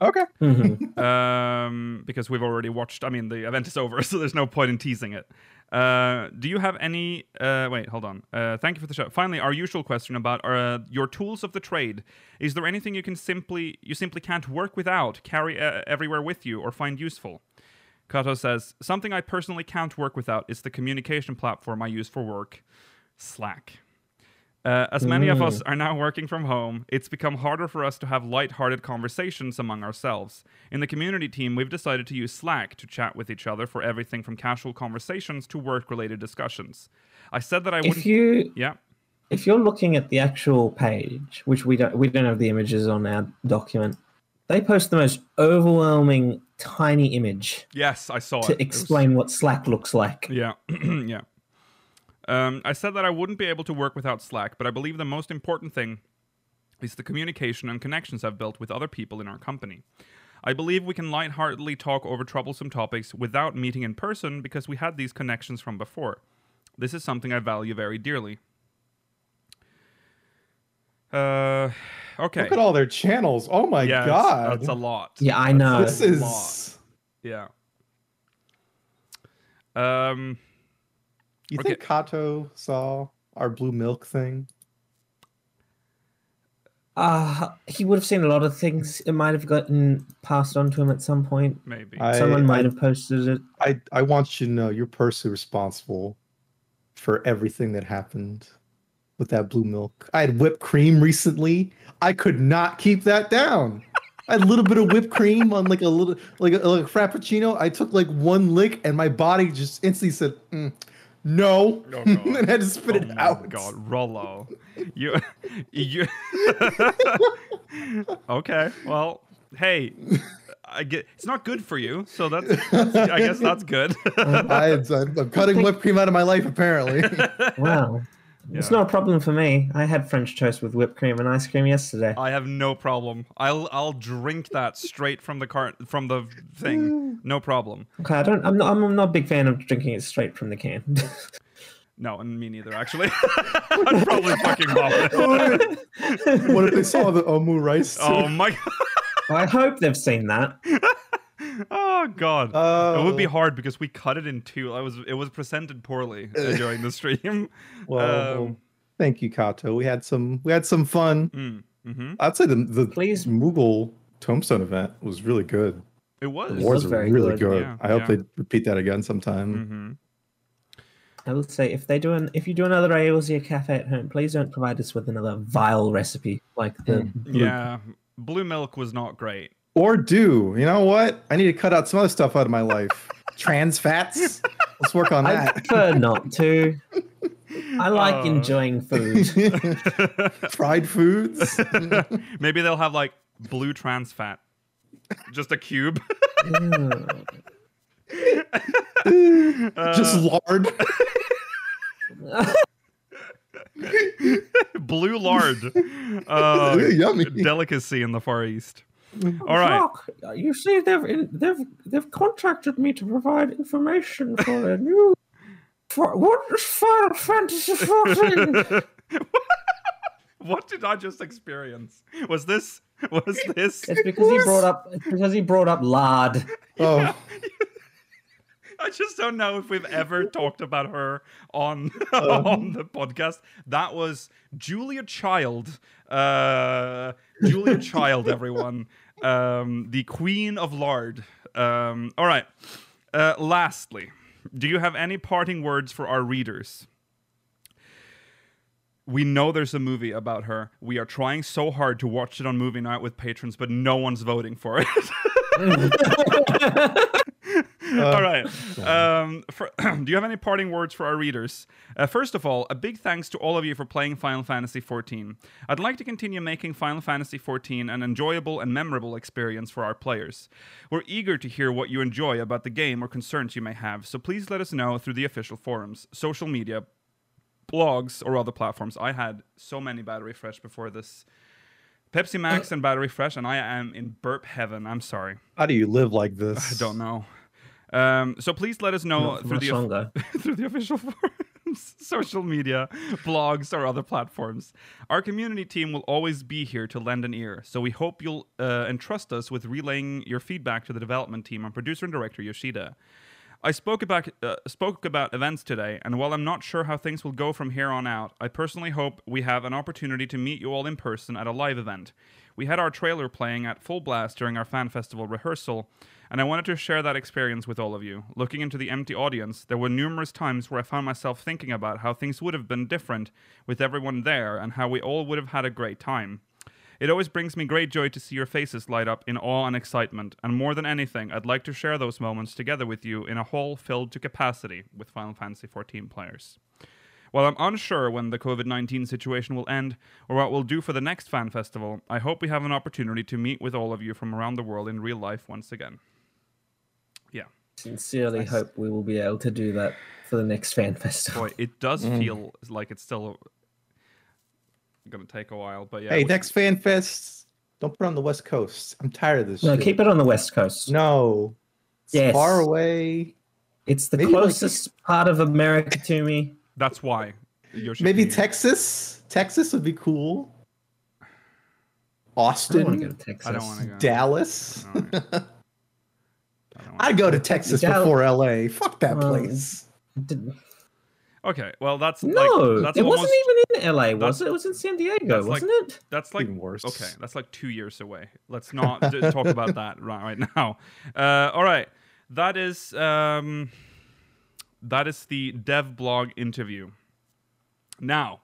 Okay. Mhm. um, because we've already watched. I mean, the event is over, so there's no point in teasing it. Uh, do you have any? Uh, wait, hold on. Uh, thank you for the show. Finally, our usual question about uh, your tools of the trade. Is there anything you can simply you simply can't work without, carry uh, everywhere with you, or find useful? Kato says something I personally can't work without is the communication platform I use for work, Slack. Uh, as many of us are now working from home, it's become harder for us to have light-hearted conversations among ourselves. In the community team, we've decided to use Slack to chat with each other for everything from casual conversations to work-related discussions. I said that I wouldn't. if you yeah, if you're looking at the actual page, which we don't we don't have the images on our document, they post the most overwhelming tiny image yes, I saw it. to It was- explain what Slack looks like. Yeah, yeah. Um, I said that I wouldn't be able to work without Slack, but I believe the most important thing is the communication and connections I've built with other people in our company. I believe we can lightheartedly talk over troublesome topics without meeting in person because we had these connections from before. This is something I value very dearly. Uh, okay. Look at all their channels. Oh my yeah, god. that's a lot. Yeah, I know. this a is lot. Yeah. Um. You Okay. think Kato saw our blue milk thing? Uh, he would have seen a lot of things. It might have gotten passed on to him at some point. Maybe. I- Someone might I- have posted it. I I want you to know you're personally responsible for everything that happened with that blue milk. I had whipped cream recently. I could not keep that down. I had a little bit of whipped cream on like a little like a, like a frappuccino. I took like one lick and my body just instantly said mm, no, Oh, God. and I had to spit oh it my out. God, Rollo, you, you. okay, well, hey, I get it's not good for you, so that's, that's I guess that's good. I, I'm cutting whipped cream out of my life apparently. Wow. It's not a problem for me. I had French toast with whipped cream and ice cream yesterday. I have no problem. I'll I'll drink that straight from the cart from the thing. No problem. Okay, I don't. I'm not. I'm not a big fan of drinking it straight from the can. No, and me neither. Actually, I'd probably fucking vomit. what if they saw the omu rice? too? oh my. God. I hope they've seen that. Oh god. it would be Oh. hard because we cut it in two. I was it was presented poorly uh, during the stream. Well, Um, thank you, Kato. We had some we had some fun. mm, hmm I'd say the the Please. Moogle Tomestone event was really good. It was. The was wars were very really good. good. Yeah, I hope yeah. they repeat that again sometime. hmm I will say if they do an if you do another Eorzea cafe at home, please don't provide us with another vile recipe like the blue- Yeah, blue milk was not great. Or do you know what? I need to cut out some other stuff out of my life. Trans fats. Let's work on that. I prefer not to. I like Uh. enjoying food. Fried foods. Maybe they'll have like blue trans fat, just a cube. Mm. Just Uh, lard. blue lard, uh, Yummy. delicacy in the Far East. All right. Doc, you see, they've in, they've they've contracted me to provide information for a new. For, what is Final Fantasy XIV? What did I just experience? Was this? Was this? It's because he brought up. It's because he brought up lard. Oh, I just don't know if we've ever talked about her on Um. on the podcast. That was Julia Child. Uh, Julia Child, everyone. Um, the Queen of Lard. Um, all right. Uh, lastly, do you have any parting words for our readers? We know there's a movie about her. We are trying so hard to watch it on movie night with patrons, but no one's voting for it. all right. Um, for, do you have any parting words for our readers? Uh, first of all, a big thanks to all of you for playing Final Fantasy XIV. I'd like to continue making Final Fantasy XIV an enjoyable and memorable experience for our players. We're eager to hear what you enjoy about the game or concerns you may have, so please let us know through the official forums, social media, blogs, or other platforms. I had so many battery fresh before this. Pepsi Max and battery fresh, and I am in burp heaven. I'm sorry. how do you live like this? I don't know. Um, so please let us know through the through the official forums, social media, blogs, or other platforms. Our community team will always be here to lend an ear. So we hope you'll uh, entrust us with relaying your feedback to the development team and producer and director Yoshida. I spoke about uh, spoke about events today, and while I'm not sure how things will go from here on out, I personally hope we have an opportunity to meet you all in person at a live event. We had our trailer playing at full blast during our fan festival rehearsal, and I wanted to share that experience with all of you. Looking into the empty audience, there were numerous times where I found myself thinking about how things would have been different with everyone there and how we all would have had a great time. It always brings me great joy to see your faces light up in awe and excitement, and more than anything, I'd like to share those moments together with you in a hall filled to capacity with Final Fantasy XIV players. While I'm unsure when the COVID 19 situation will end or what we'll do for the next fan festival, I hope we have an opportunity to meet with all of you from around the world in real life once again. Yeah. Sincerely hope we will be able to do that for the next fan festival. Boy, it does Mm. feel like it's still going to take a while, but yeah. Hey, we- next fan fest. Don't put it on the West Coast. I'm tired of this. No, shit. keep it on the west coast. No. It's Yes. Far away. It's the Maybe like- closest part of America to me. That's why. Yoshi Maybe P- Texas. Texas would be cool. I don't want Austin, to go to Texas. I don't want to go. Dallas. I don't wanna- I don't wanna I'd go to Texas Dallas- before LA. Fuck that Well, place. Didn't- Okay, well that's No, like that's it almost wasn't even in LA, was it? It was in San Diego, wasn't it? that's like Even worse. okay, that's like two years away. Let's not d- talk about that right, right now. Uh, all right, that is um, that is the dev blog interview. Now,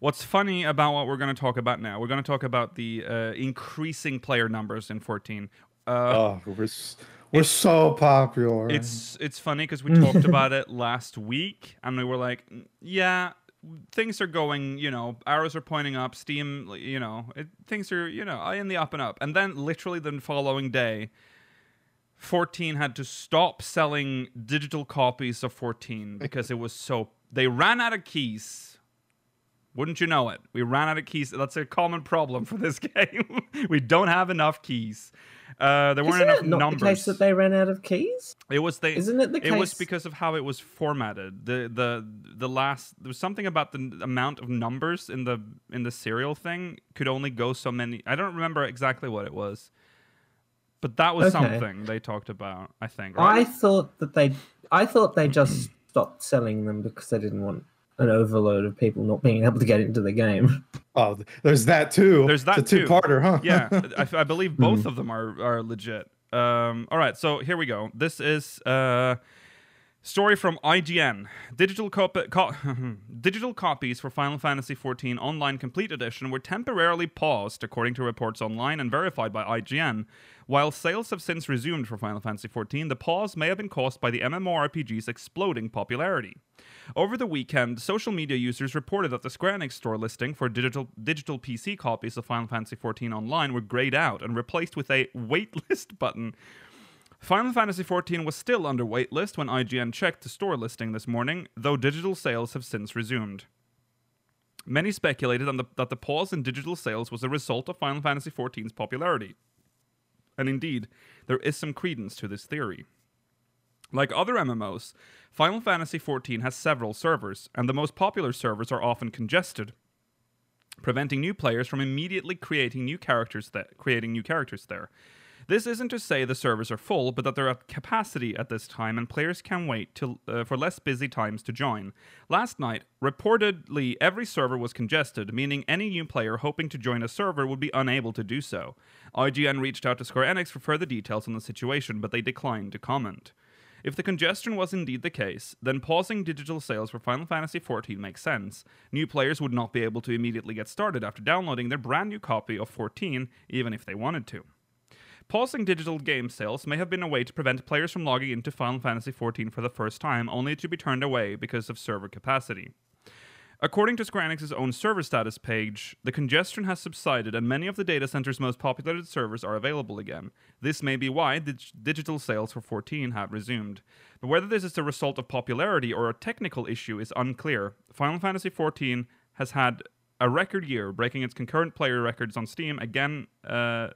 what's funny about what we're going to talk about now? We're going to talk about the uh, increasing player numbers in 14. Uh, Oh, we're, we're so popular. It's it's funny because we talked about it last week, and we were like, "Mm, yeah, things are going, you know, arrows are pointing up, Steam, you know, it, things are, you know, in the up and up, and then literally the following day. 14 had to stop selling digital copies of 14 because it was so they ran out of keys wouldn't you know it we ran out of keys that's a common problem for this game we don't have enough keys uh, there weren't Isn't enough it not numbers the case that they ran out of keys? it was they. Isn't it the It was because of how it was formatted. The the the last there was something about the amount of numbers in the in the serial thing could only go so many. I don't remember exactly what it was, but that was Okay. something they talked about. I think. I thought that they, I thought they just stopped selling them because they didn't want an overload of people not being able to get into the game. oh, there's that too. There's that it's a too. two-parter, huh? yeah, I, I believe both of them are are legit. Um, all right, so here we go. This is uh, Story from IGN. Digital, cop- co- digital copies for Final Fantasy XIV Online Complete Edition were temporarily paused, according to reports online and verified by IGN. While sales have since resumed for Final Fantasy XIV, the pause may have been caused by the MMORPG's exploding popularity. Over the weekend, social media users reported that the Square Enix store listing for digital digital PC copies of Final Fantasy XIV Online were grayed out and replaced with a waitlist button. Final Fantasy XIV was still under waitlist when IGN checked the store listing this morning, though digital sales have since resumed. Many speculated the, that the pause in digital sales was a result of Final Fantasy XIV's popularity. And indeed, there is some credence to this theory. Like other MMOs, Final Fantasy XIV has several servers, and the most popular servers are often congested, preventing new players from immediately creating new characters creating new characters there. This isn't to say the servers are full, but that they're at capacity at this time and players can wait till, uh, for less busy times to join. Last night, reportedly, every server was congested, meaning any new player hoping to join a server would be unable to do so. IGN reached out to Square Enix for further details on the situation, but they declined to comment. If the congestion was indeed the case, then pausing digital sales for Final Fantasy XIV makes sense. New players would not be able to immediately get started after downloading their brand new copy of 14, even if they wanted to. Pausing digital game sales may have been a way to prevent players from logging into Final Fantasy XIV for the first time, only to be turned away because of server capacity. According to Square Enix's own server status page, the congestion has subsided and many of the data center's most populated servers are available again. This may be why dig- digital sales for 14 have resumed. But whether this is the result of popularity or a technical issue is unclear. Final Fantasy XIV has had a record year, breaking its concurrent player records on Steam again. Uh,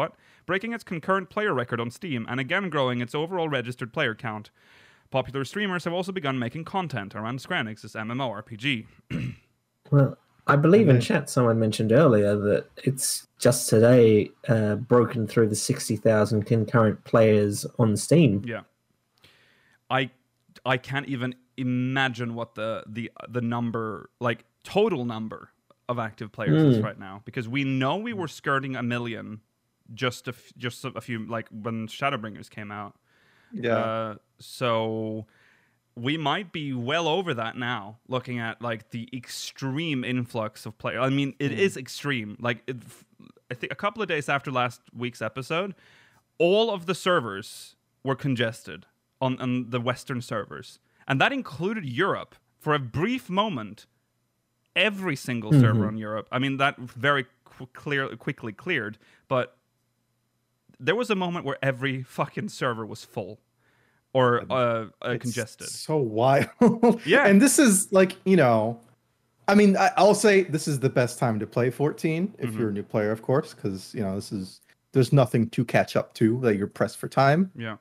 what? Breaking its concurrent player record on Steam and again growing its overall registered player count. Popular streamers have also begun making content around Square Enix's MMORPG. Well, I believe in chat someone mentioned earlier that it's just today uh, broken through the 60,000 concurrent players on Steam. Yeah. I I can't even imagine what the the the number like total number of active players is Mm. right now because we know we were skirting a million just a f- just a few like when Shadowbringers came out. Yeah. Uh, so we might be well over that now, looking at like the extreme influx of players. I mean, it is extreme. Like, it, I think a couple of days after last week's episode, all of the servers were congested on, on the Western servers, and that included Europe for a brief moment. Every single server in Europe. I mean, that very qu- clear, quickly cleared, but there was a moment where every fucking server was full or uh, uh, congested. So wild. Yeah. And this is like, you know, I mean, I, I'll say this is the best time to play 14 if Mhm. you're a new player, of course, because, you know, this is, there's nothing to catch up to that you're pressed for time. Yeah.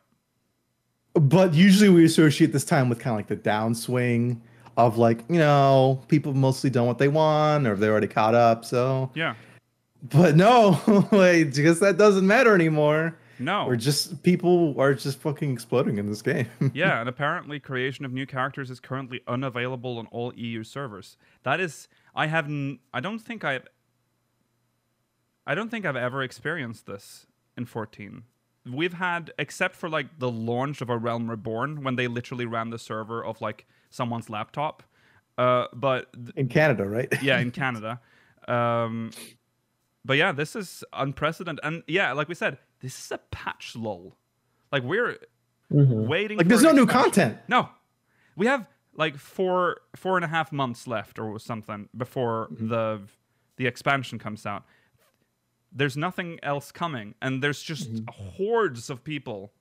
But usually we associate this time with kind of like the downswing of like, you know, people mostly done what they want or they're already caught up. So, Yeah. But no, like, because that doesn't matter anymore. No. We're just people are just fucking exploding in this game. yeah, and apparently creation of new characters is currently unavailable on all EU servers. That is I haven't I don't think I've I don't think I've ever experienced this in 14. We've had except for like the launch of A Realm Reborn when they literally ran the server of like someone's laptop. Uh but th- in Canada, right? yeah, in Canada. Um, but yeah, this is unprecedented, and yeah, like we said, this is a patch lull. Like we're Mhm. waiting. Like there's no new expansion. content. No, we have like four four and a half months left or something before Mm-hmm. the the expansion comes out. There's nothing else coming, and there's just Mm-hmm. hordes of people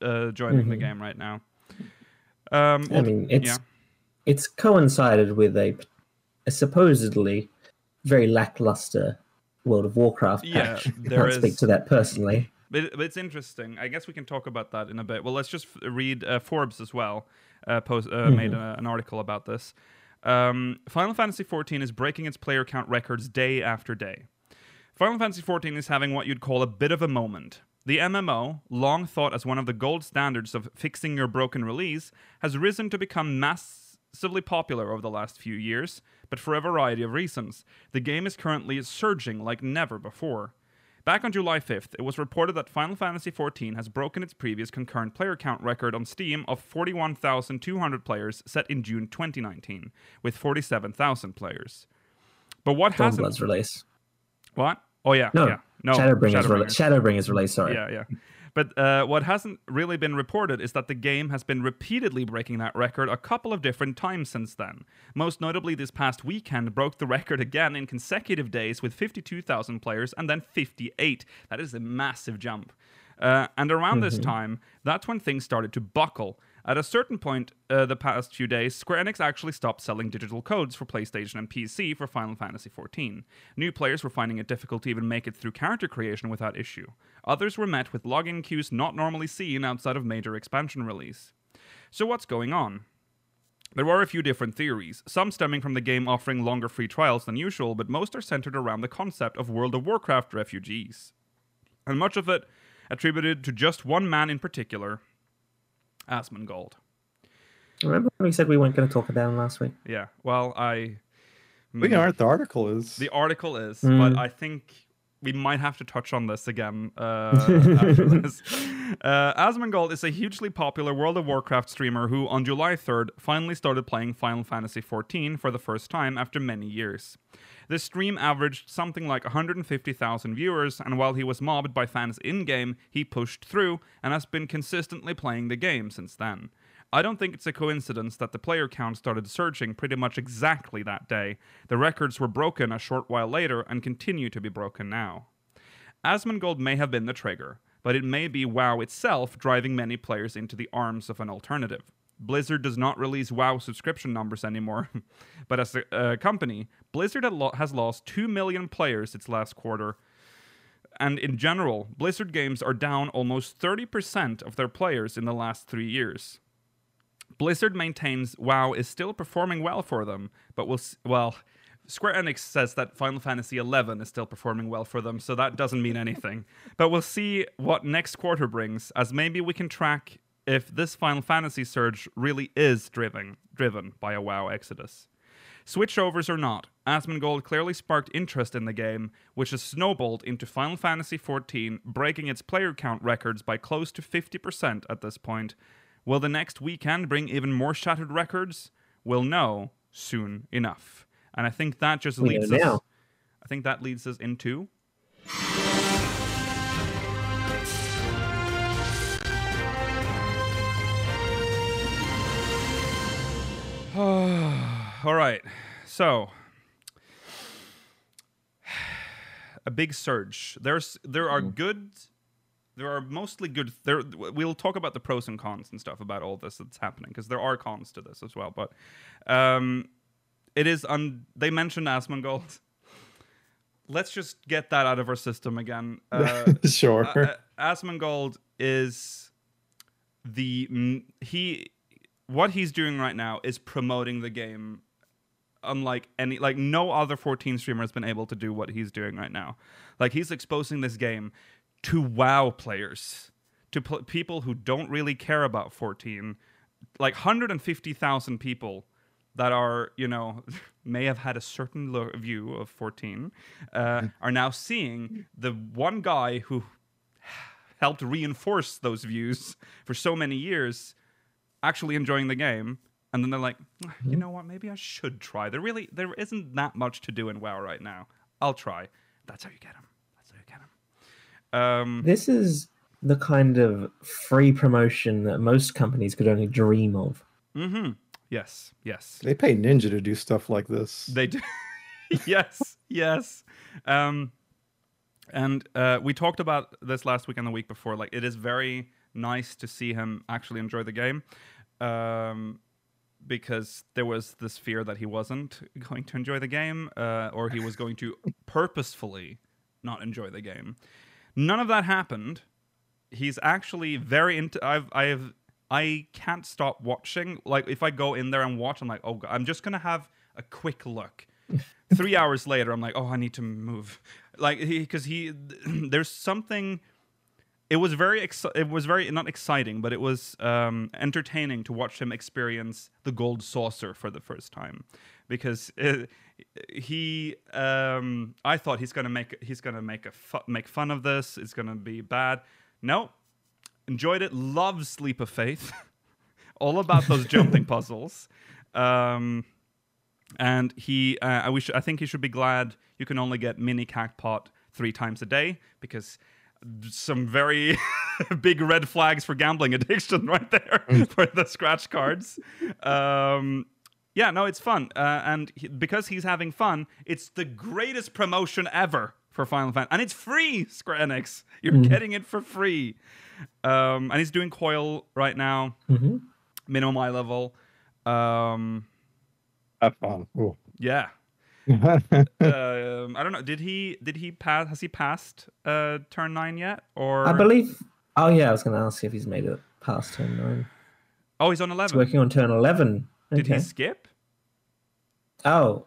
uh, joining the Mhm. game right now. Um, I mean, it's yeah. it's coincided with a, a supposedly very lackluster World of Warcraft Yeah, patch. I can't speak to that personally. But, but it's interesting. I guess we can talk about that in a bit. Well, let's just read uh, Forbes as well. Uh, post, uh, Made a, an article about this. Um, Final Fantasy XIV is breaking its player count records day after day. Final Fantasy XIV is having what you'd call a bit of a moment. The MMO, long thought as one of the gold standards of fixing your broken release, has risen to become massively popular over the last few years, but for a variety of reasons. The game is currently surging like never before. Back on July 5th, it was reported that Final Fantasy XIV has broken its previous concurrent player count record on Steam of 41,200 players set in June 2019, with 47,000 players. But what hasn't. Dawnblood's release. What? Oh, yeah. No, yeah. No, Shadowbringers, Shadowbringers. Shadowbringers release. Sorry. Yeah, yeah. But uh, what hasn't really been reported is that the game has been repeatedly breaking that record a couple of different times since then. Most notably, this past weekend broke the record again in consecutive days with 52,000 players and then 58. That is a massive jump. Uh, and around this time, that's when things started to buckle. At a certain point, uh, the past few days, Square Enix actually stopped selling digital codes for PlayStation and PC for Final Fantasy XIV. New players were finding it difficult to even make it through character creation without issue. Others were met with login queues not normally seen outside of major expansion release. So, what's going on? There are a few different theories, some stemming from the game offering longer free trials than usual, but most are centered around the concept of World of Warcraft refugees. And much of it attributed to just one man in particular, Asmongold. Remember when we said we weren't going to talk about him last week? Yeah, well, I. We know what the article is. The article is, Mm. but I think we might have to touch on this again uh, after this. Uh, Asmongold is a hugely popular World of Warcraft streamer who, on July 3rd, finally started playing Final Fantasy XIV for the first time after many years. This stream averaged something like 150,000 viewers, and while he was mobbed by fans in game, he pushed through and has been consistently playing the game since then. I don't think it's a coincidence that the player count started surging pretty much exactly that day. The records were broken a short while later and continue to be broken now. Asmongold may have been the trigger, but it may be WoW itself driving many players into the arms of an alternative. Blizzard does not release WoW subscription numbers anymore, but as a uh, company, Blizzard has lost 2 million players its last quarter. And in general, Blizzard games are down almost 30% of their players in the last three years. Blizzard maintains WoW is still performing well for them, but will well, Square Enix says that Final Fantasy XI is still performing well for them, so that doesn't mean anything. but we'll see what next quarter brings, as maybe we can track if this Final Fantasy surge really is driven driven by a WoW exodus. Switchovers or not, Asmongold clearly sparked interest in the game, which has snowballed into Final Fantasy XIV, breaking its player count records by close to 50% at this point. Will the next weekend bring even more shattered records? We'll know soon enough. And I think that just We leads us now. I think that leads us into All right. So, a big surge. There's there are mm. good there are mostly good there we'll talk about the pros and cons and stuff about all this that's happening because there are cons to this as well, but um it is un they mentioned Asmongold. Let's just get that out of our system again. Uh, sure. uh, Asmongold is the he what he's doing right now is promoting the game unlike any like no other 14 streamer has been able to do what he's doing right now like he's exposing this game to wow players to pl- people who don't really care about 14 like 150,000 people that are you know may have had a certain lo- view of 14 uh, are now seeing the one guy who helped reinforce those views for so many years actually enjoying the game and then they're like "Ah, you know what? Maybe i should try. There really there isn't that much to do in wow right now. I'll try. That's how you get them that's how you get them um This is the kind of free promotion that most companies could only dream of. mhm yes yes They pay Ninja to do stuff like this. They do. yes, yes. Um, and uh, we talked about this last week and the week before. Like, it is very nice to see him actually enjoy the game, um, because there was this fear that he wasn't going to enjoy the game, uh, or he was going to purposefully not enjoy the game. None of that happened. He's actually very into. I've I've I can't stop watching. Like if I go in there and watch, I'm like, oh, God, I'm just gonna have a quick look. Three hours later, I'm like, oh, I need to move. Like he, because he, there's something it was very exci- it was very not exciting, but it was um, entertaining to watch him experience the gold saucer for the first time, because it, he um, I thought he's gonna make he's gonna make a fu- make fun of this. It's gonna be bad. No, enjoyed it. Loves Leap of Faith. All about those jumping puzzles. Um, and he, uh, I wish, I think he should be glad you can only get mini cactpot three times a day because some very big red flags for gambling addiction right there for the scratch cards. Um, yeah, no, it's fun, uh, and he, because he's having fun, it's the greatest promotion ever for Final Fantasy, and it's free. Square Enix, you're getting it for free. Um, and he's doing Coil right now, hmm minimum eye level. Um, Have fun. Ooh. yeah, um, I don't know. Did he? Did he pass? Has he passed uh, turn nine yet? Or I believe. Oh yeah, I was going to ask if he's made it past turn nine. Oh, he's on eleven. He's working on turn eleven. Did he skip? Oh,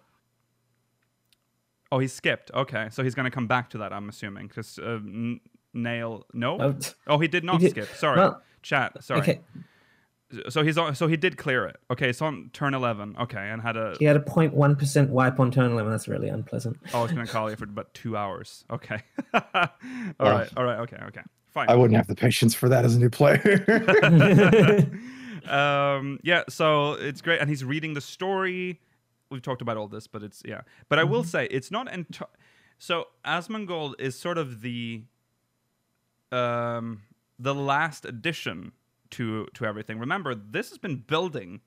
Oh, he skipped. Okay, so he's gonna come back to that. I'm assuming because uh, N- Nael. No. oh, Oh, he did not did- skip. Sorry, chat. Sorry. okay. So he's on. So he did clear it. Okay, it's on turn eleven. Okay, and had a. He had a 0.1 percent wipe on turn eleven. That's really unpleasant. Oh, it's gonna call you for about two hours. Okay. all right. All right. Okay. Okay. Fine. I wouldn't have the patience for that as a new player. um yeah so it's great and he's reading the story we've talked about all this but it's yeah but i will say it's not enti- so asmongold is sort of the um the last addition to to everything. Remember this has been building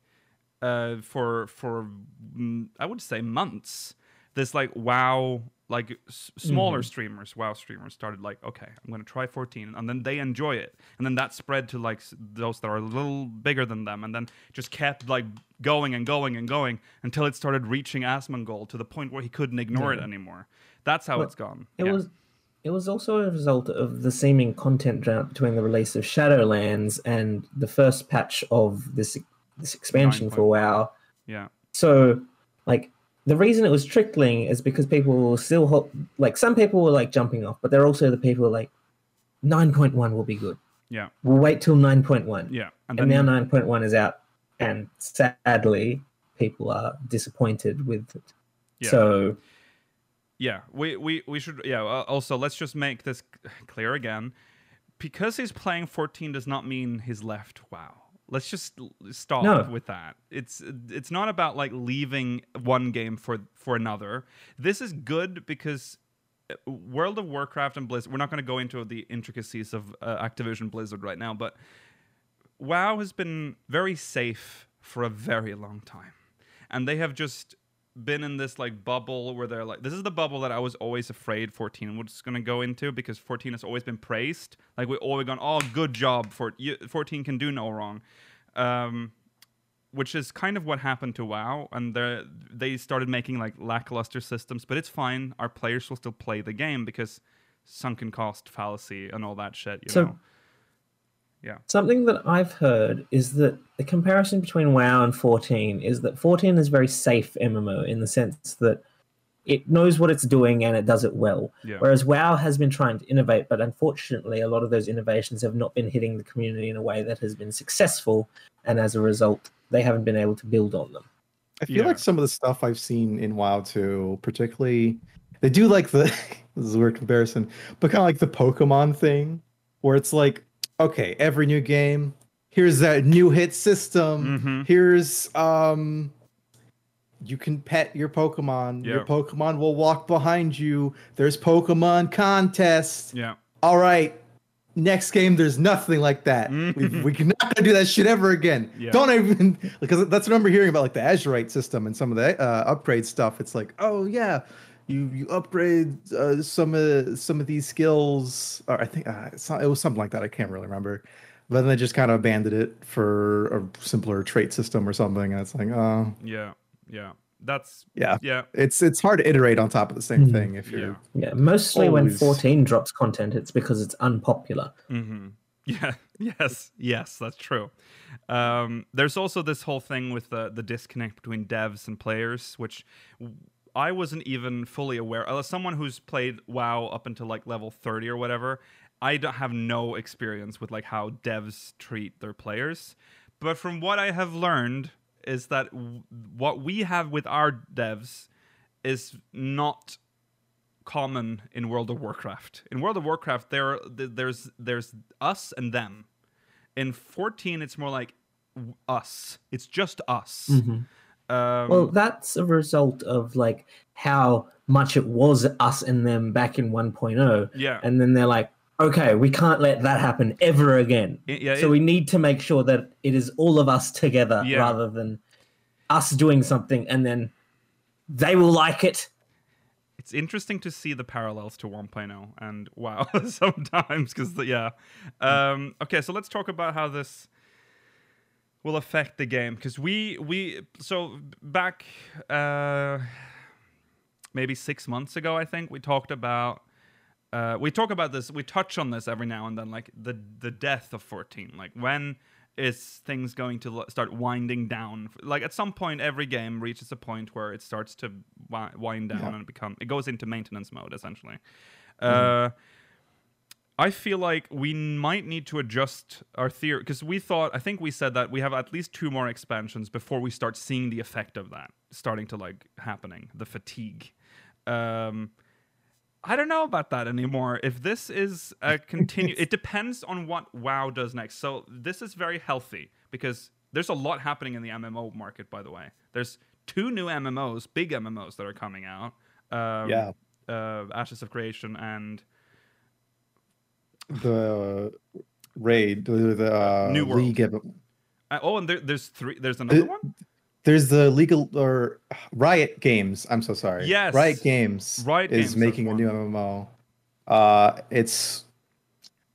uh for for mm, i would say months. This like wow like s- smaller streamers wow streamers started like okay i'm going to try 14 and then they enjoy it. And then that spread to like s- those that are a little bigger than them and then just kept like going and going and going until it started reaching asmongold to the point where he couldn't ignore it anymore. That's how Well, it's gone. It Yeah. was it was also a result of the seeming content drought between the release of Shadowlands and the first patch of this this expansion for 9.1. WoW. yeah So, like, the reason it was trickling is because people were still ho- like some people were like jumping off, but there are also the people who are like nine point one will be good. yeah We'll wait till nine point one. yeah And now nine point one is out, and sadly, people are disappointed with it. Yeah. So Yeah, we, we, we should. Yeah, uh, also, let's just make this clear again. Because he's playing 14 does not mean he's left WoW. Let's just stop No. with that. It's it's not about like leaving one game for for another. This is good because uh, World of Warcraft and Blizzard. We're not going to go into the intricacies of uh, Activision Blizzard right now, but WoW has been very safe for a very long time. And they have just been in this like bubble where they're like this is the bubble that I was always afraid 14 was going to go into because 14 has always been praised. Like we always gone, "Oh, good job for 14 can do no wrong." Um which is kind of what happened to WoW, and they they started making like lackluster systems. But it's fine; our players will still play the game because sunken cost fallacy and all that shit. You So- know, Something that I've heard is that the comparison between WoW and 14 is that 14 is very safe MMO in the sense that it knows what it's doing and it does it well. Yeah. Whereas WoW has been trying to innovate, but unfortunately, a lot of those innovations have not been hitting the community in a way that has been successful. And as a result, they haven't been able to build on them. I feel Yeah. like some of the stuff I've seen in WoW too, particularly they do like the this is a weird comparison, but kind of like the Pokemon thing, where it's like, okay, every new game, here's that new hit system. Mhm. Here's um you can pet your Pokemon. Your Pokemon will walk behind you. There's Pokemon contests. yeah, All right. Next game, there's nothing like that. we, we can not gonna do that shit ever again. Yeah. Don't even because that's what I remember hearing about like the Azerite system and some of the uh, upgrade stuff. It's like, oh yeah, you you upgrade uh, some of some of these skills. Or I think uh, not, it was something like that. I can't really remember. But then they just kind of abandoned it for a simpler trait system or something. And it's like, oh yeah, yeah. That's yeah, yeah, it's it's hard to iterate on top of the same Hmm. thing if you're Yeah, mostly when 14 drops content, it's because it's unpopular. Mm-hmm. Yeah. Yes. Yes. That's true. Um, there's also this whole thing with the the disconnect between devs and players, which w- I wasn't even fully aware. As someone who's played WoW up until like level 30 or whatever, I don't have no experience with like how devs treat their players, but from what I have learned is that w- what we have with our devs is not common in World of Warcraft. In World of Warcraft, there there's there's us and them. In 14, it's more like us. It's just us. Mm-hmm. Um, Well, that's a result of like how much it was us and them back in 1.0. Yeah. And then they're like, okay, we can't let that happen ever again. I- yeah, so it- we need to make sure that it is all of us together Yeah. rather than us doing something and then they will like it. it's interesting to see the parallels to 1.0 and wow sometimes because yeah um, okay so let's talk about how this will affect the game because we we so back uh, maybe six months ago i think we talked about uh, we talk about this we touch on this every now and then like the the death of 14 like when is things going to start winding down? Like at some point every game reaches a point where it starts to wi- wind down Yeah. and become it goes into maintenance mode essentially. Uh I feel like we might need to adjust our theory because we thought I think we said that we have at least two more expansions before we start seeing the effect of that starting to like happening the fatigue um I don't know about that anymore. If this is a continue, it depends on what WoW does next. So this is very healthy because there's a lot happening in the MMO market. By the way, there's two new MMOs, big MMOs that are coming out. Um, Yeah. uh, Ashes of Creation and The raid, the, the uh, New World. league. Of, uh, oh, and there, there's three. There's another Uh, one. there's the legal or Riot Games. I'm so sorry. Yes. Riot Games. Riot is Games making a new MMO. Uh, it's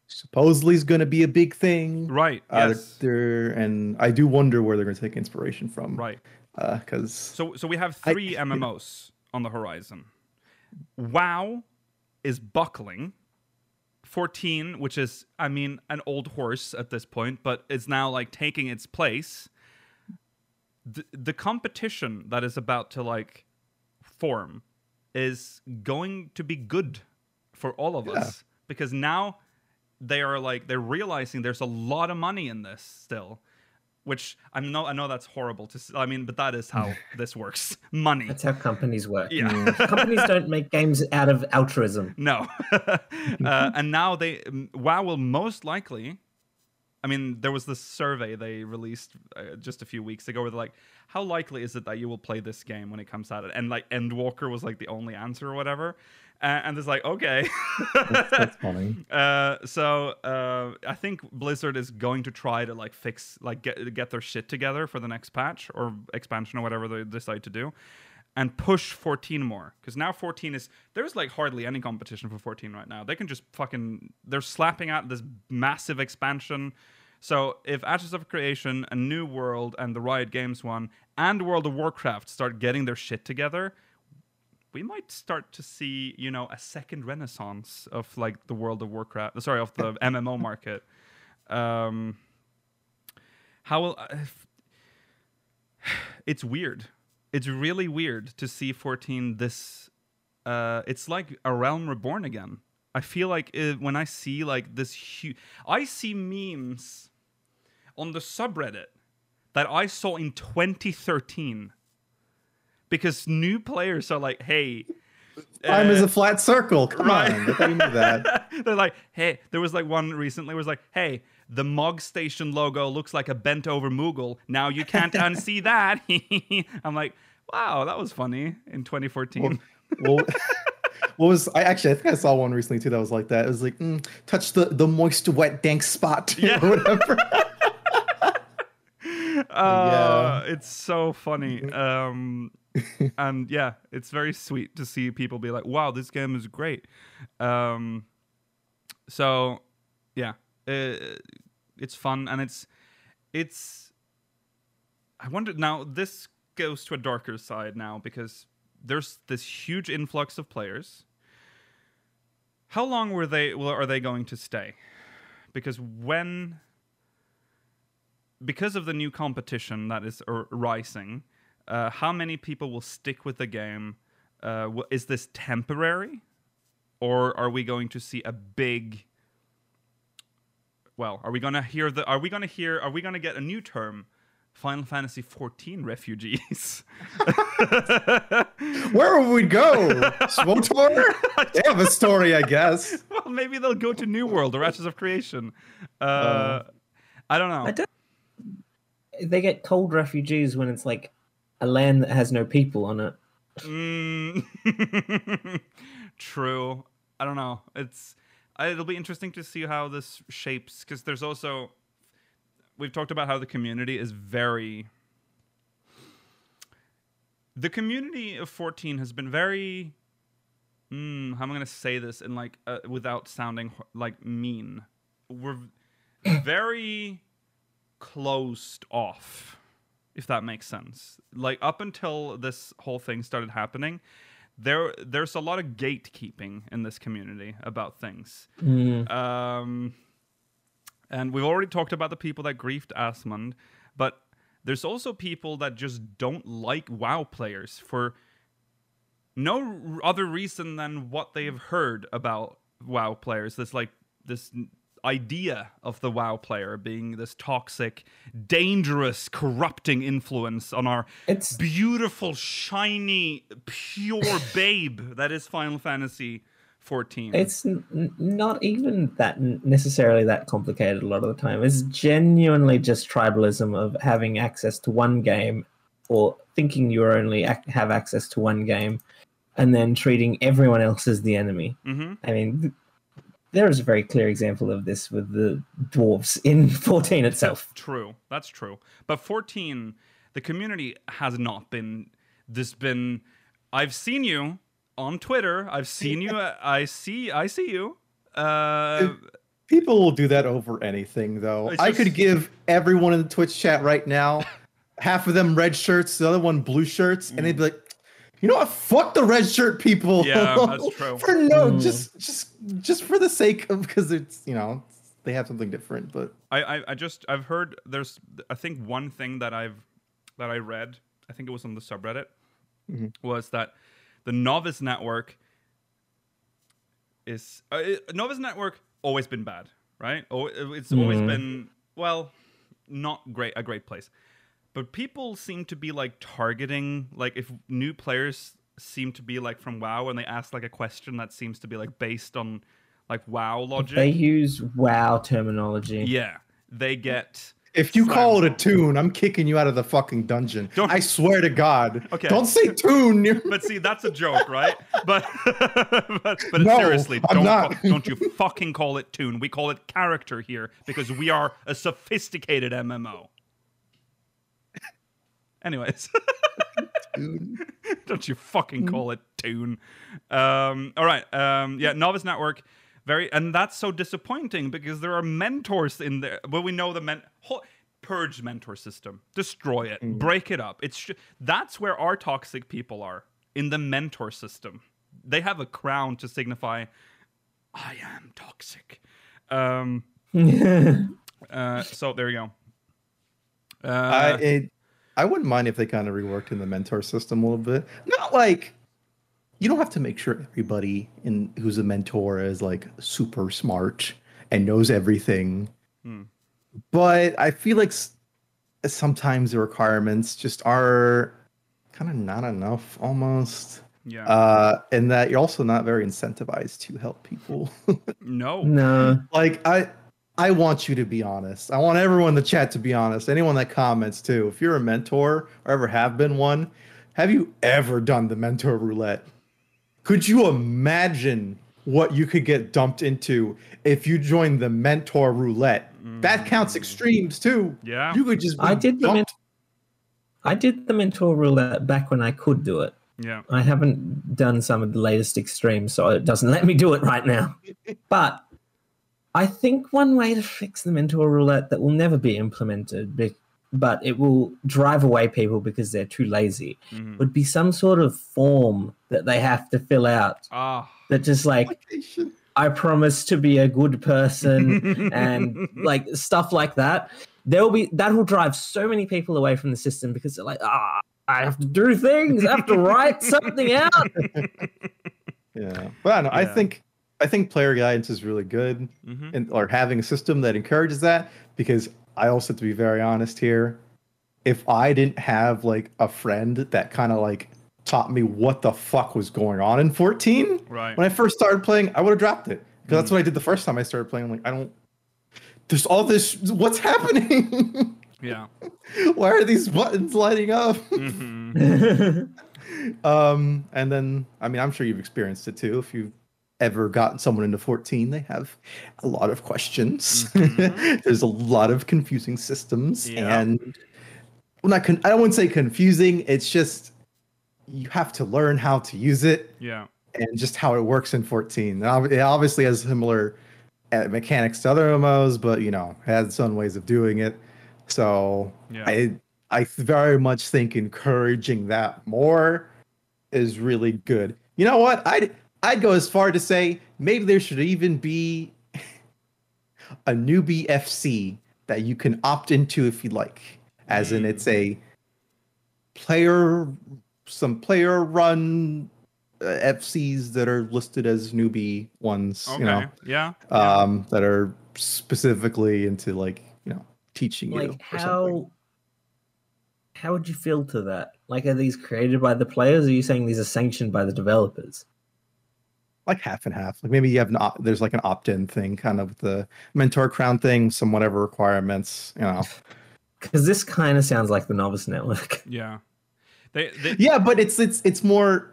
supposedly is going to be a big thing. Right. Uh, yes. they're, and I do wonder where they're going to take inspiration from. Right. Because So so we have I- three MMOs on the horizon. WoW is buckling. 14, which is I mean an old horse at this point, but is now like taking its place. The, the competition that is about to like form is going to be good for all of Yeah. us because now they are like they're realizing there's a lot of money in this still which I know I know that's horrible to I mean but that is how this works. Money. That's how companies work. yeah. Companies don't make games out of altruism. no. Uh, and now they um, WoW will most likely I mean there was this survey they released uh, just a few weeks ago where they're like how likely is it that you will play this game when it comes out? And like Endwalker was like the only answer or whatever. Uh, and it's like okay. That's, that's funny. Uh, so uh, I think Blizzard is going to try to like fix, like get get their shit together for the next patch or expansion or whatever they decide to do, and push 14 more. Because now 14 is there's like hardly any competition for 14 right now. They can just fucking they're slapping out this massive expansion. So if Ashes of Creation, a New World, and the Riot Games one, and World of Warcraft start getting their shit together, we might start to see, you know, a second renaissance of like the World of Warcraft, sorry, of the MMO market. Um, how will it's weird. It's really weird to see 14 this. Uh, it's like a realm reborn again. I feel like it, when I see like this huge, I see memes on the subreddit that I saw in 2013 because new players are like, hey, Time uh, is a flat circle. Come right. on. Thought knew that. They're like, hey, there was like one recently was like, hey, the Mog Station logo looks like a bent over Moogle. Now you can't unsee that. I'm like, wow, that was funny in 2014. well, what was I actually? I think I saw one recently too that was like that. It was like, mm, touch the the moist, wet, dank spot Yeah. or whatever. uh, it's so funny. Um, and yeah, it's very sweet to see people be like, wow, this game is great. Um, so yeah, uh, it's fun and it's it's. I wonder now. This goes to a darker side now because there's this huge influx of players. How long were they? Well, are they going to stay? Because when because of the new competition that is rising, uh, how many people will stick with the game? Uh, is this temporary, or are we going to see a big well, are we gonna hear the? Are we gonna hear? Are we gonna get a new term? Final Fantasy XIV refugees. Where would we go? SWTOR? They have a story, I guess. well, maybe they'll go to New World or Ashes of Creation. Uh, I don't know. I don't. They get cold refugees when it's like a land that has no people on it. Mm. True. I don't know. It's it'll be interesting to see how this shapes because there's also we've talked about how the community is very the community of 14 has been very mm, how am i going to say this in like uh, without sounding like mean? We're very closed off if that makes sense. Like up until this whole thing started happening there there's a lot of gatekeeping in this community about things Mm. um, and we've already talked about the people that griefed Asmon, but there's also people that just don't like WoW players for no r- other reason than what they've heard about WoW players. This like this idea of the WoW player being this toxic, dangerous, corrupting influence on our It's beautiful, shiny, pure babe that is Final Fantasy 14. it's n- not even that n- necessarily that complicated a lot of the time. It's genuinely just tribalism of having access to one game or thinking you only ac- have access to one game and then treating everyone else as the enemy. hmm I mean, there is a very clear example of this with the dwarves in 14 itself. That's True, that's true. But 14, the community has not been. This been. I've seen you on Twitter. I've seen you. I see. I see you. Uh, People will do that over anything, though. It's I could give everyone in the Twitch chat right now, half of them red shirts, the other one blue shirts, and they'd be like, "You know what? Fuck the red shirt people." Yeah, that's true. for no, Mm. just just just for the sake of because it's you know they have something different, but I, I, I just I've heard there's I think one thing that I've that I read I think it was on the subreddit Mhm. was that the novice network is uh, novice network always been bad right oh it's always Mhm. been well not great a great place but people seem to be like targeting like if new players seem to be like from WoW and they ask like a question that seems to be like based on like WoW logic They use WoW terminology. yeah they get if you Slam. call it a tune, I'm kicking you out of the fucking dungeon. Don't- I swear to God. Okay. Don't say tune. but see, that's a joke, right? But but, but No, seriously, I'm don't not. ca- don't you fucking call it tune. We call it character here because we are a sophisticated MMO. Anyways, Tune. don't you fucking call it tune. Um, all right. Um, yeah, Novice Network. Very, and that's so disappointing because there are mentors in there. Well, we know the men. Ho- purge mentor system, destroy it, break it up. It's sh- that's where our toxic people are in the mentor system. They have a crown to signify, I am toxic. Um, uh, so there you go. Uh, I it, I wouldn't mind if they kind of reworked in the mentor system a little bit. Not like you don't have to make sure everybody in who's a mentor is like super smart and knows everything. Hmm. But I feel like sometimes the requirements just are kind of not enough almost. yeah. Uh, and that you're also not very incentivized to help people. no. no. like I I want you to be honest. I want everyone in the chat to be honest. Anyone that comments too. If you're a mentor or ever have been one, have you ever done the mentor roulette? Could you imagine what you could get dumped into if you joined the mentor roulette? That counts mm. extremes too. Yeah. You could just be I did the men- dumped. I did the mentor roulette back when I could do it. Yeah. I haven't done some of the latest extremes, so it doesn't let me do it right now. But I think one way to fix the mentor roulette that will never be implemented, be- but it will drive away people because they're too lazy, Mhm. would be some sort of form that they have to fill out Ah. that just like, I promise to be a good person and like stuff like that. There will be that will drive so many people away from the system because they're like, ah, I have to do things, I have to write something out. Yeah. But I don't. I think I think player guidance is really good, hmm and or having a system that encourages that. Because I also, have to be very honest here, if I didn't have like a friend that kind of like taught me what the fuck was going on in 14 Right. when I first started playing, I would have dropped it because that's Mm. what I did the first time I started playing. I'm like, I don't. There's all this. What's happening? Yeah. Why are these buttons lighting up? hmm Um, and then I mean, I'm sure you've experienced it too. If you've ever gotten someone into 14, they have a lot of questions. Mhm. There's a lot of confusing systems, Yeah. and well, not con- I don't want to say confusing. It's just you have to learn how to use it Yeah. and just how it works in 14. It obviously has similar uh, mechanics to other MMOs, but you know, has its own ways of doing it. So Yeah. I I very much think encouraging that more is really good. You know what? I'd I'd go as far to say maybe there should even be a newbie FC that you can opt into if you like. As in it's a player some player run uh, FCs that are listed as newbie ones, Okay. you know, yeah. um, that are specifically into like, you know, teaching you. like something. how how would you feel to that? Like, are these created by the players? Or are you saying these are sanctioned by the developers? Like half and half. Like maybe you have an op- there's like an opt-in thing, kind of the mentor crown thing, some whatever requirements, you know. Because this kind of sounds like the Novice Network. Yeah. They, they Yeah, but it's it's it's more,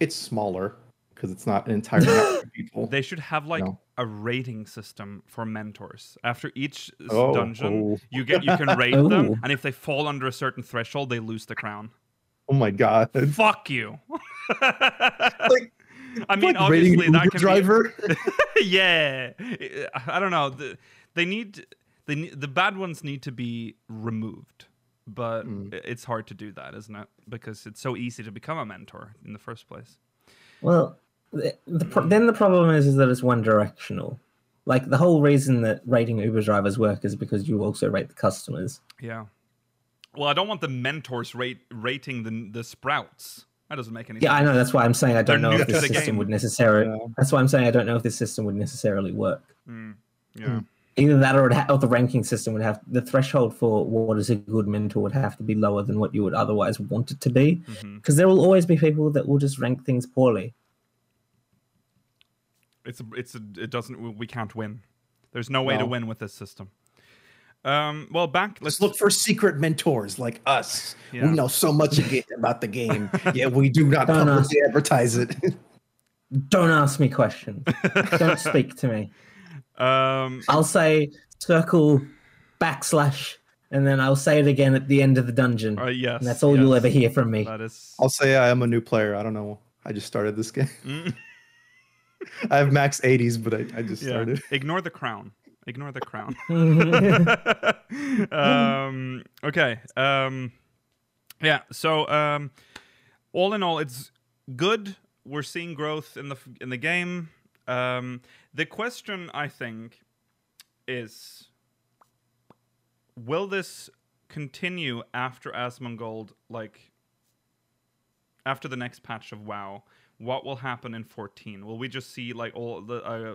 it's smaller because it's not an entire network of people. they should have like No. a rating system for mentors. After each oh, oh, dungeon, oh. you get you can rate them, and if they fall under a certain threshold, they lose the crown. Oh my god! Fuck you. like, I mean, like obviously that can driver. be. yeah, I don't know. The, they need they need, the bad ones need to be removed, but Mm. it's hard to do that, isn't it? Because it's so easy to become a mentor in the first place. Well, the, the pro- then the problem is, is that it's one directional. Like the whole reason that rating Uber drivers work is because you also rate the customers. Yeah. Well, I don't want the mentors rate rating the the sprouts. That doesn't make any Yeah, I know. That's why I'm saying I don't They're know if this the system game. would necessarily. Yeah. That's why I'm saying I don't know if this system would necessarily work. Mm, yeah. Either that, or, it ha- or the ranking system would have the threshold for what is a good mentor would have to be lower than what you would otherwise want it to be. hmm Because there will always be people that will just rank things poorly. It's a, it's a, it doesn't we- we can't win. There's no way to win with this system. Um. Well, back. Let's Let's look for secret mentors like us. Yeah. We know so much about the game, yet we do not Don't publicly advertise it. Don't ask me questions. don't speak to me. Um. I'll say circle backslash, and then I'll say it again at the end of the dungeon. Uh, yes. and that's all you'll ever hear from me. That is. I'll say I am a new player. I don't know. I just started this game. Mm, I have max 80s, but I, I just yeah. started. Ignore the crown. Ignore the crown. Um, okay. Um, yeah. So, um, all in all, it's good. We're seeing growth in the in the game. Um, the question I think is, will this continue after Asmongold? Like after the next patch of WoW, what will happen in 14? Will we just see like all the? Uh,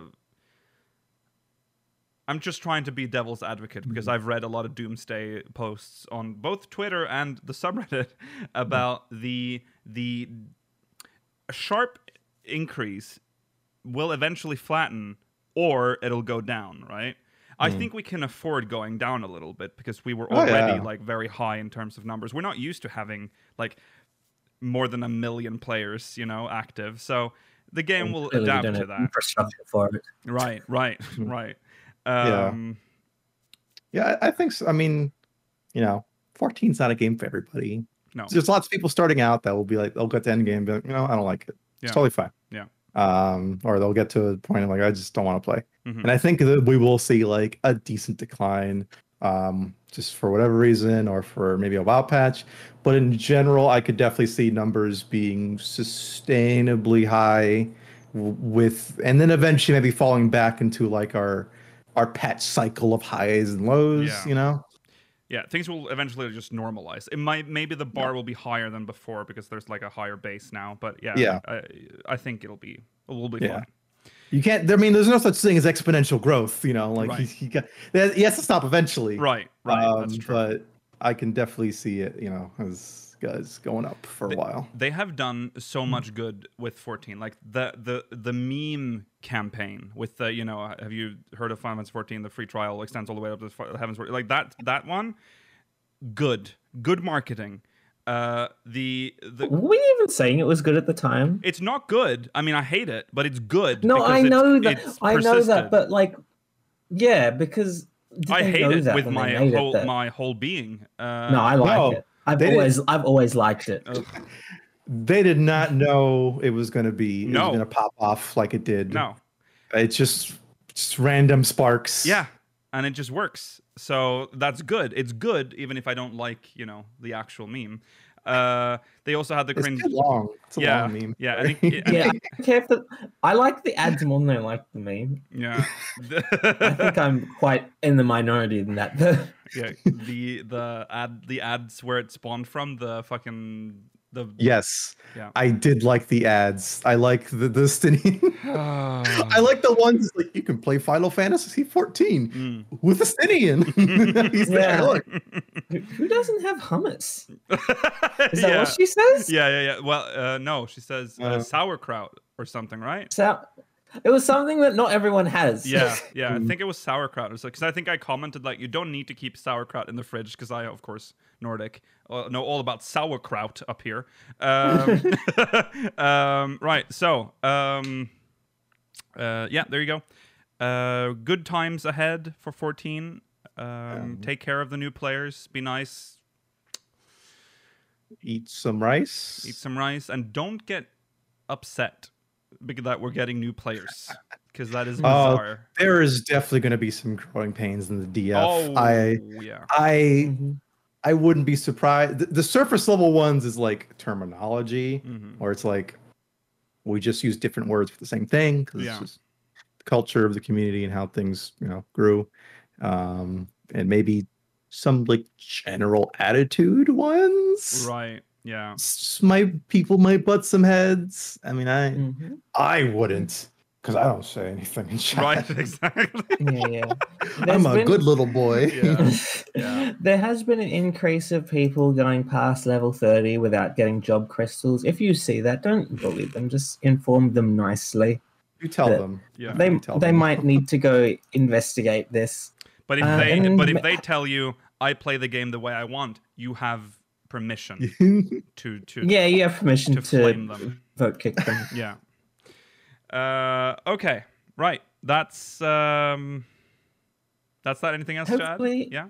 I'm just trying to be devil's advocate because mm-hmm. I've read a lot of doomsday posts on both Twitter and the subreddit about mm-hmm. the the sharp increase will eventually flatten or it'll go down, right? I mm-hmm. think we can afford going down a little bit because we were Oh, already yeah. like very high in terms of numbers. We're not used to having like more than a million players, you know, active. So the game will adapt to that. Infrastructure for it. Right, right, right. Yeah. Um, Yeah, I I think so. I mean, you know, 14 is not a game for everybody. No. There's lots of people starting out that will be like, they'll get to end game, but you know, I don't like it. Yeah. It's totally fine. Yeah. Um, or they'll get to a point of like, I just don't want to play. mhm. And I think that we will see like a decent decline, um, just for whatever reason, or for maybe a WoW patch. But in general, I could definitely see numbers being sustainably high with, and then eventually maybe falling back into like our our patch cycle of highs and lows. Yeah. You know. Yeah, things will eventually just normalize. It might maybe the bar will be higher than before because there's like a higher base now. But yeah, Yeah. I, I think it'll be it will be Yeah. fine. You can't. I mean, there's no such thing as exponential growth. You know, like Right. he, he got he has to stop eventually. Right, right. that's Um, true. But I can definitely see it. You know, as guys going up for a while. they have done so much good with 14 like the the the meme campaign with the you know have you heard of Final Fantasy 14 the free trial extends all the way up to Fi- heavens 14 like that that one good good marketing uh the the Were we even saying it was good at the time? it's not good i mean i hate it but it's good No, I it's- know that. it's I know that, but like, yeah, because did i hate it with my made it whole my whole being uh No, I like No, it. I've they didn't- always, I've always liked it. Oh. They did not know it was going to be. It No. was going to pop off like it did. no It's just just random sparks. Yeah, and it just works. So that's good. It's good, even if I don't like, you know, the actual meme. Uh, they also had the It's cringe. too long. It's a Yeah, long meme. yeah, I think- I Yeah, I think- don't care if the, I like the ads more than I like the meme. yeah, I think I'm quite in the minority in that. yeah. The the ad the ads where it spawned from the fucking the Yes. Yeah. I did like the ads. I like the the Estinien. I I like the ones like you can play Final Fantasy 14 Mm. with a Estinien. He's there. Yeah. Look. who, who doesn't have hummus? Is that yeah. what she says? yeah, yeah, yeah. Well, uh, no, she says uh, Uh. sauerkraut or something, right? So, it was something that not everyone has. Yeah, yeah. I think it was sauerkraut. Because I think I commented like, you don't need to keep sauerkraut in the fridge because I, of course, Nordic, uh, know all about sauerkraut up here. Um, um, right. So, um, uh, yeah, there you go. Uh, good times ahead for 14. Um, take care of the new players. Be nice. Eat some rice. Eat some rice, and don't get upset because that we're getting new players because that is Oh, bizarre. There is definitely going to be some growing pains in the DF. oh, I yeah. I. I wouldn't be surprised. The, the surface level ones is like terminology, Mhm. or it's like we just use different words for the same thing because Yeah. it's just the culture of the community and how things you know grew, um, and maybe some like general attitude ones. Right. Yeah. S- My people might butt some heads. I mean, I Mhm. I wouldn't because I don't say anything in chat. Right. Exactly. Yeah, yeah. I'm a been- good little boy. Yeah. Yeah. There has been an increase of people going past level 30 without getting job crystals. If you see that, don't bully them. Just inform them nicely. you tell them. Yeah. They tell they them. might need to go investigate this. But if Uh, they and- but if they tell you I play the game the way I want, you have permission to to Yeah, you have permission to to, flame them. vote kick them. Yeah. Uh okay. Right. That's um that's that anything else, Chad? Hopefully- Yeah.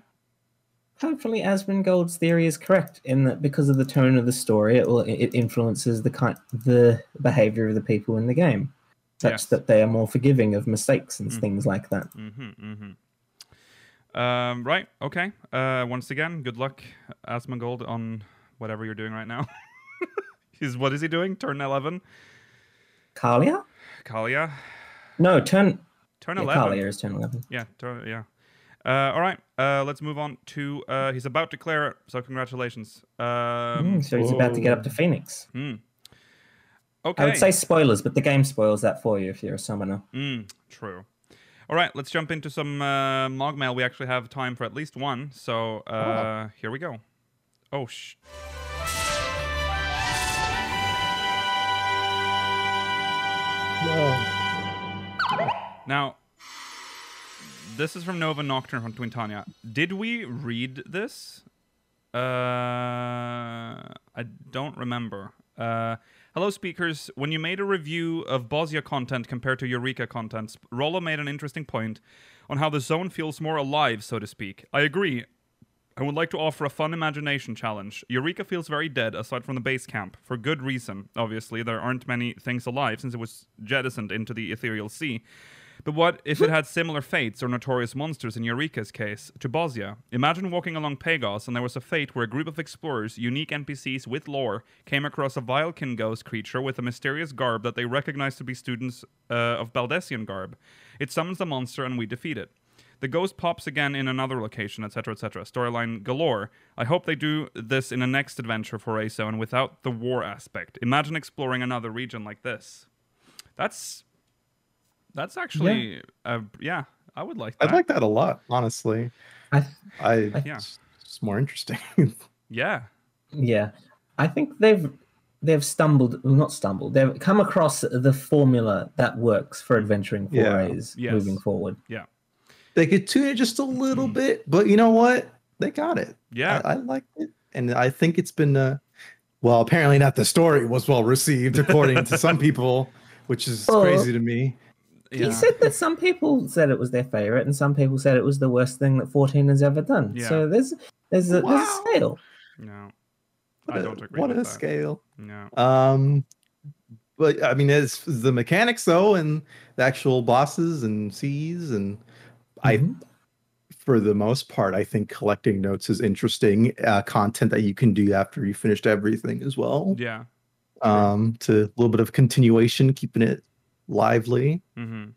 Hopefully, Asmongold's theory is correct in that because of the tone of the story, it will it influences the kind the behavior of the people in the game, such Yes. that they are more forgiving of mistakes and Mhm. things like that. Mm-hmm. Mm-hmm. Um, right. Okay. Uh once again, good luck, Asmongold, on whatever you're doing right now. He's what is he doing? Turn eleven? Kaliya? Kaliya? No, turn. Turn Yeah, eleven. Kaliya is turn eleven. Yeah, tur- yeah. Uh, all right, uh, let's move on to. Uh, he's about to clear it, so congratulations. Um, Mm, so he's about to get up to. Phoenix. hmm. Okay. I would say spoilers, but the game spoils that for you if you're a summoner. Mm, true. All right, let's jump into some uh, Mog Mail. We actually have time for at least one, so uh, here we go. Oh, sh. Now, this is from Nova Nocturne from Twintania. Did we read this? Uh, I don't remember. Uh, hello, speakers. When you made a review of Bozja content compared to Eureka content, Rollo made an interesting point on how the zone feels more alive, so to speak. I agree. I would like to offer a fun imagination challenge. Eureka feels very dead aside from the base camp, for good reason. Obviously, there aren't many things alive since it was jettisoned into the ethereal sea. But what if it had similar fates or notorious monsters in Eureka's case to Bozja? Imagine walking along Pagos and there was a fate where a group of explorers, unique NPCs with lore, came across a Vilekin ghost creature with a mysterious garb that they recognized to be students uh, of Baldesion garb. It summons the monster and we defeat it. The ghost pops again in another location, etc., etc. Storyline galore. I hope they do this in a next adventure for ASO and without the war aspect. Imagine exploring another region like this. That's That's actually, uh, yeah, I would like that. I'd like that a lot, honestly. I I Yeah. it's, it's more interesting. Yeah, Yeah, I think they've they've stumbled, well, not stumbled. They've come across the formula that works for adventuring Yeah. forays Yes. moving forward. They could tune it just a little Mm. bit, but you know what? They got it. yeah. I, I liked it, and I think it's been. Uh, well, apparently not the story was well received according to some people, which is Well, crazy to me. yeah. He said that some people said it was their favorite, and some people said it was the worst thing that 14 has ever done. Yeah. So there's there's a, there's a scale. no, What I a- don't agree with that. What with a that. scale. no. Um, but I mean, as the mechanics though, and the actual bosses and seas, and I, Mhm. for the most part, I think collecting notes is interesting uh, content that you can do after you finished everything as well. Yeah. Um, to a little bit of continuation, keeping it lively, hmm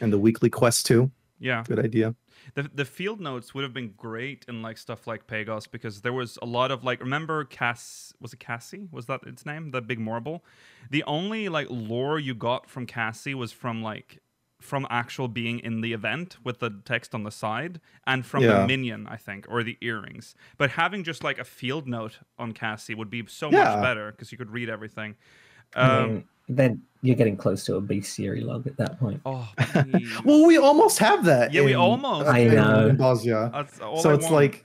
and the weekly quest too. Yeah. Good idea. The the field notes would have been great in like stuff like Pagos because there was a lot of like remember Cass was it Cassie? Was that its name? The big marble? The only like lore you got from Cassie was from like from actual being in the event with the text on the side and from the minion, I think, or the earrings. But having just like a field note on Cassie would be so Yeah. much better because you could read everything. Um, mean, then you're getting close to a bestiary log at that point. oh. Well, we almost have that. Yeah, we almost I in know. Bozja. That's all so I it's want. like it,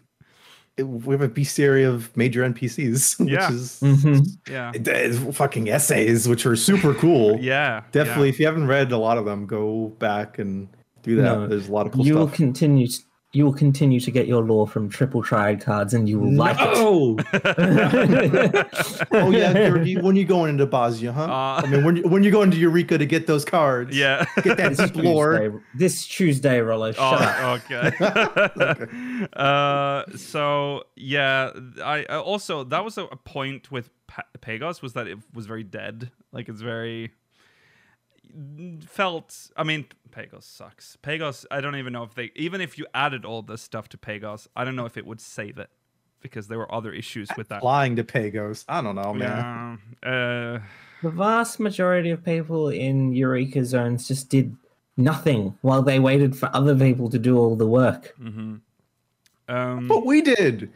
we have a bestiary of major NPCs, which Yeah. is Mhm. yeah, it is fucking essays, which are super cool. yeah, Definitely, yeah. if you haven't read a lot of them, go back and do that. No, There's a lot of cool you will stuff. continue. To, you will continue to get your lore from triple triad cards, and you will like it. Oh yeah, Georgie, when you're going into Bozja, huh? Uh, I mean, when you, when you going to Eureka to get those cards? yeah. Get that explore. Tuesday, this Tuesday, Rollo. Shut up. Oh, okay. uh, so yeah, I, I also that was a, a point with pa- Pagos was that it was very dead. Like it's very felt. I mean, Pagos sucks. Pagos. I don't even know if they even if you added all this stuff to Pagos, I don't know if it would save it because there were other issues with that. Flying to Pagos. I don't know, man. Yeah. Uh, The vast majority of people in Eureka zones just did nothing while they waited for other people to do all the work. mhm. Um, But we did.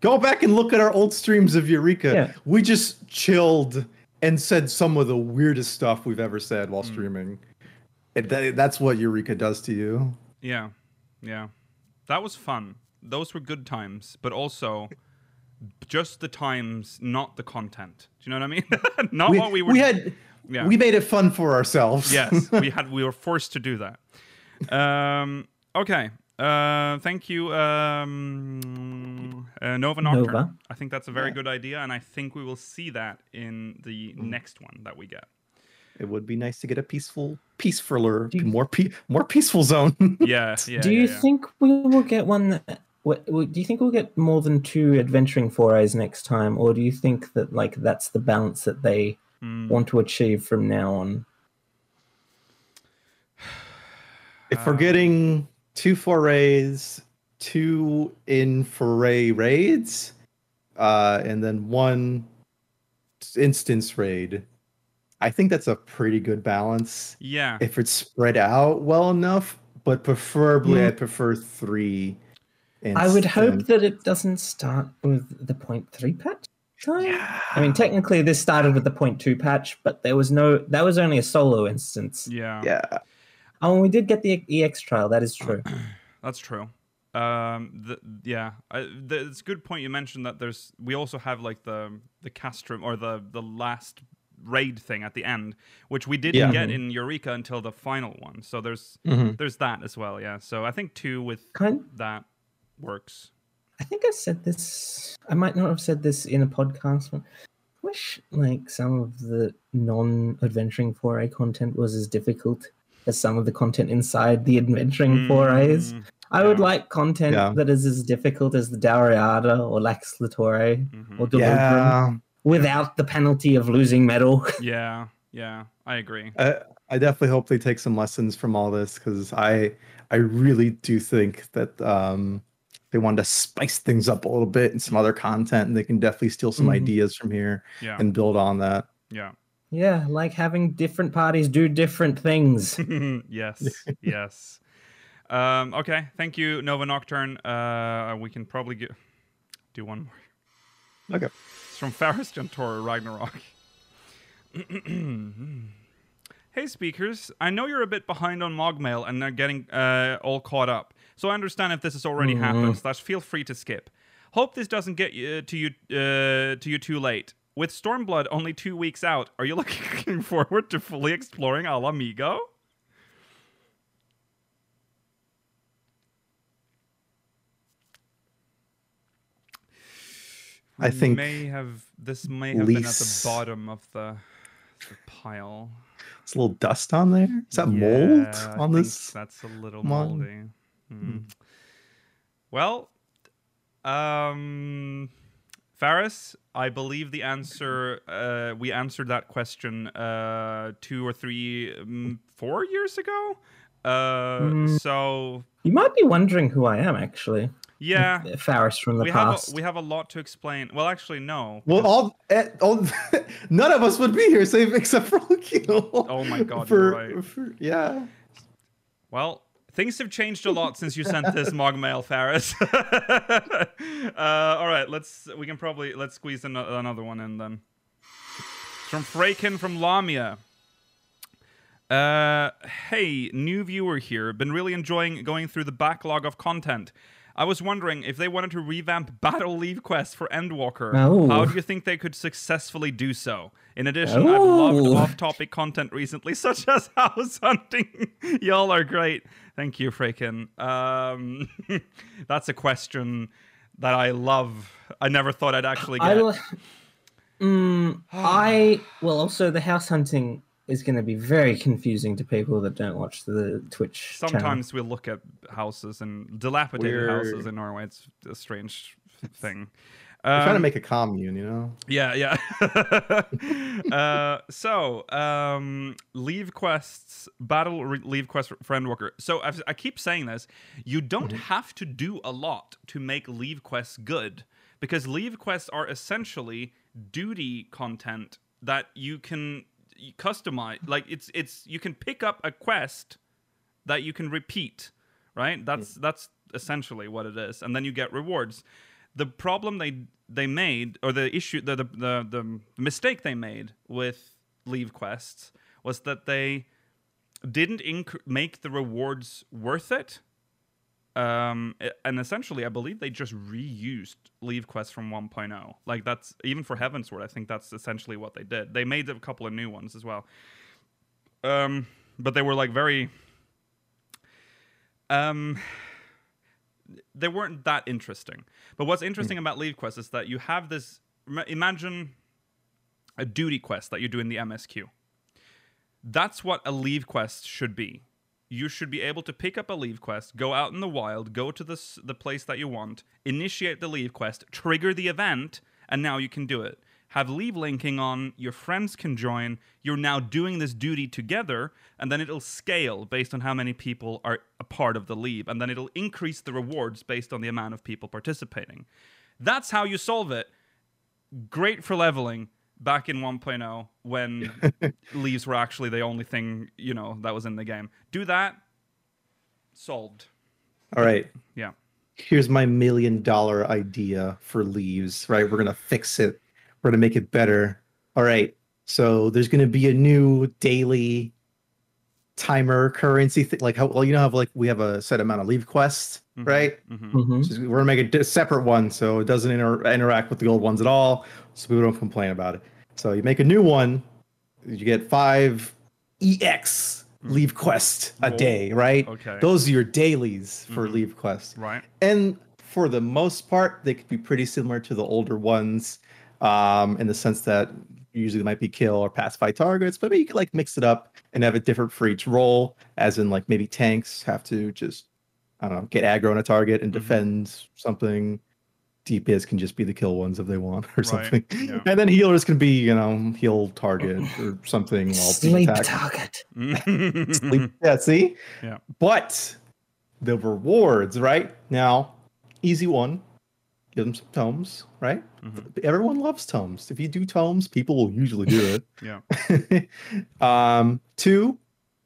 Go back and look at our old streams of Eureka. Yeah. We just chilled and said some of the weirdest stuff we've ever said while streaming. It, that, that's what Eureka does to you. Yeah, yeah, that was fun. Those were good times, but also just the times, not the content. Do you know what I mean? not we, what we were. we had yeah. we made it fun for ourselves. yes, we had. We were forced to do that. Um. Okay. Uh. Thank you. Um. Uh, Nova Nocturne. Nova. I think that's a very Yeah. good idea, and I think we will see that in the next one that we get. It would be nice to get a peaceful, peacefuler, you- more pe- more peaceful zone. Yeah. Yeah. do yeah, you yeah. think we will get one? That, what, what- do you think we'll get more than two adventuring forays next time, or do you think that like that's the balance that they Hmm. want to achieve from now on? if we're getting two forays, two in foray raids, uh, and then one instance raid, I think that's a pretty good balance. Yeah. If it's spread out well enough, but preferably Mm. I prefer three. I would hope that it doesn't start with the point three patch. Time? Yeah. I mean, technically, this started with the point two patch, but there was no. That was only a solo instance. Yeah. Yeah. Oh, we did get the EX trial. That is true. That's true. Um, the, yeah, I, the, it's a good point you mentioned that there's we also have like the the castrum or the the last raid thing at the end, which we didn't Yeah. get in Eureka until the final one. So there's Mhm. there's that as well. Yeah. So I think two with Kind. that works. I think I said this. I might not have said this in a podcast. But I wish like some of the non-adventuring foray content was as difficult as some of the content inside the adventuring forays. Mm, I would like content Yeah. that is as difficult as the Dalriada or Lacus Litore mhm. or Delubrum Yeah. without the penalty of losing mettle. Yeah. Yeah. I agree. I, I definitely hope they take some lessons from all this because I I really do think that um, they wanted to spice things up a little bit and some other content, and they can definitely steal some Mhm. ideas from here Yeah. and build on that. Yeah. Yeah, like having different parties do different things. yes, yes. Um, okay, thank you, Nova Nocturne. Uh, we can probably get, do one more. Okay. It's from Faris Gentor Ragnarok. hey, speakers. I know you're a bit behind on Mogmail and are getting uh, all caught up, so I understand if this has already Mhm. happened. Slash, feel free to skip. Hope this doesn't get you to you uh, to you too late. With Stormblood only two weeks out, are you looking forward to fully exploring Ala Mhigo? I We think may have this may have been at the bottom of the, the pile. It's a little dust on there. Is that mold Yeah, I on this? That's a little moldy. Hmm. Well, um, Faris, I believe the answer. Uh, we answered that question uh, two or three, um, four years ago. Uh, Mm. So You might be wondering who I am, actually. yeah, Faris from the we have past. a, we have a lot to explain. Well, actually, no. Well, 'cause- all, eh, all none of us would be here, save except for Lucio. Oh my God, for, you're right. for- yeah. Well, things have changed a lot since you sent this mog mail, Faris. uh, all right, let's. We can probably let's squeeze an- another one in then. It's from Freykin from Lamia. Uh, hey, new viewer here. Been really enjoying going through the backlog of content. I was wondering if they wanted to revamp Battle Leve Quest for Endwalker. Oh. How do you think they could successfully do so? In addition, I've loved Oh. off-topic content recently, such as house hunting. Y'all are great. Thank you, Freykin. Um, that's a question that I love. I never thought I'd actually I, get. li- mm, I well, also the house hunting is going to be very confusing to people that don't watch the Twitch. channel. Sometimes we look at houses and dilapidated We're- houses in Norway. It's a strange thing. We're trying to Um, make a commune, you know? Yeah, yeah. uh, so, um, leve quests, battle re- leve quest for Endwalker. So I've, I keep saying this. You don't have to do a lot to make leve quests good because leve quests are essentially duty content that you can customize. Like it's it's you can pick up a quest that you can repeat, right? That's that's essentially what it is, and then you get rewards. The problem they they made, or the issue, the the the, the mistake they made with leve quests was that they didn't inc- make the rewards worth it. Um, and essentially, I believe they just reused leve quests from 1.0. Like that's even for Heavensward, I think that's essentially what they did. They made a couple of new ones as well. Um, but they were like very um they weren't that interesting. But what's interesting hmm. about leve quests is that you have this imagine a duty quest that you do in the MSQ. That's what a leve quest should be. You should be able to pick up a leve quest, go out in the wild, go to the the place that you want, initiate the leve quest, trigger the event, and now you can do it. Have leve linking on, your friends can join, you're now doing this duty together, and then it'll scale based on how many people are a part of the leve, and then it'll increase the rewards based on the amount of people participating. That's how you solve it. Great for leveling back in 1.0 when leves were actually the only thing, you know, that was in the game. Do that, solved. All right. Yeah. Here's my million dollar idea for leves, right? We're going to fix it. We're going to make it better. All right. So there's going to be a new daily timer currency thing. Like how, well, you know, how like we have a set amount of leve quests, Mhm. right? Mhm. Mhm. So we're gonna make a separate one so it doesn't inter- interact with the old ones at all, so people don't complain about it. So you make a new one, you get five EX leve quest a Whoa. day, right? Okay. Those are your dailies for Mhm. leve quests, Right. and for the most part, they could be pretty similar to the older ones, um, in the sense that usually they might be kill or pacify targets, but maybe you could like mix it up and have it different for each role, as in like maybe tanks have to just I don't know, get aggro on a target and Mhm. defend something. DPS can just be the kill ones if they want or Right, something. yeah. And then healers can be, you know, heal target or something while Sleep attacked. target. Sleep. Yeah, see? Yeah. But the rewards, right? Now, easy one. Give them some tomes, right? Mhm. Everyone loves tomes. If you do tomes, people will usually do it. Yeah. um, two,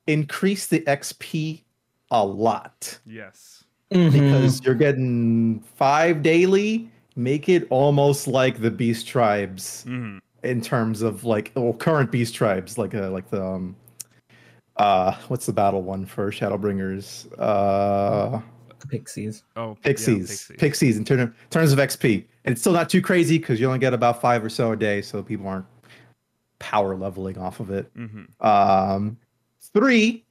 increase the XP a lot Yes. Mhm. because you're getting five daily. Make it almost like the beast tribes hmm in terms of like well, current beast tribes, like uh, like the um, uh, what's the battle one for Shadowbringers? Uh, pixies. Oh, yeah, pixies, pixies, in term, terms of XP, and it's still not too crazy because you only get about five or so a day, so people aren't power leveling off of it. hmm Um, three,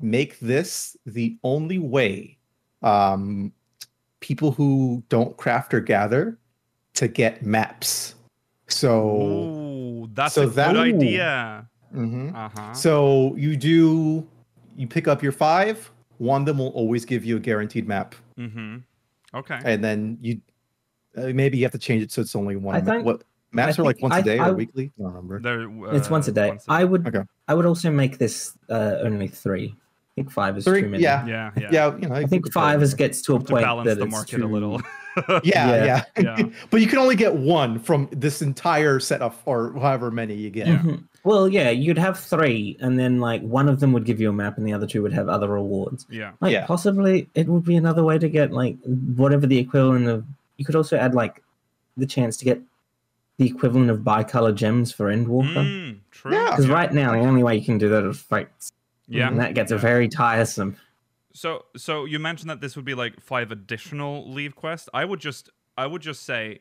make this the only way um, people who don't craft or gather to get maps. So, Ooh, that's so a that- good idea. Mhm. Uh huh. so you do you pick up your five. One of them will always give you a guaranteed map, mm-hmm. Okay. and then you uh, maybe you have to change it so it's only one. I ma- think- what maps I are like once a I- day I- or weekly? I don't remember. There, it's once a uh, day. once I would. Okay. I would also make this uh, only three. I think five is Three, too many. yeah. Yeah, yeah. Yeah, you know, I you think five is gets to a To point balance that the it's market a little. Yeah, Yeah. yeah. Yeah. but you can only get one from this entire set of, or however many you get. Yeah. Well, yeah, you'd have three, and then like one of them would give you a map, and the other two would have other rewards. yeah. Like Yeah. possibly it would be another way to get like whatever the equivalent of. You could also add like the chance to get the equivalent of bicolor gems for Endwalker. Mm, true. Yeah. Because right now the only way you can do that is fights, Yeah. and that gets Yeah. very tiresome. So so you mentioned that this would be like five additional leve quests. I would just I would just say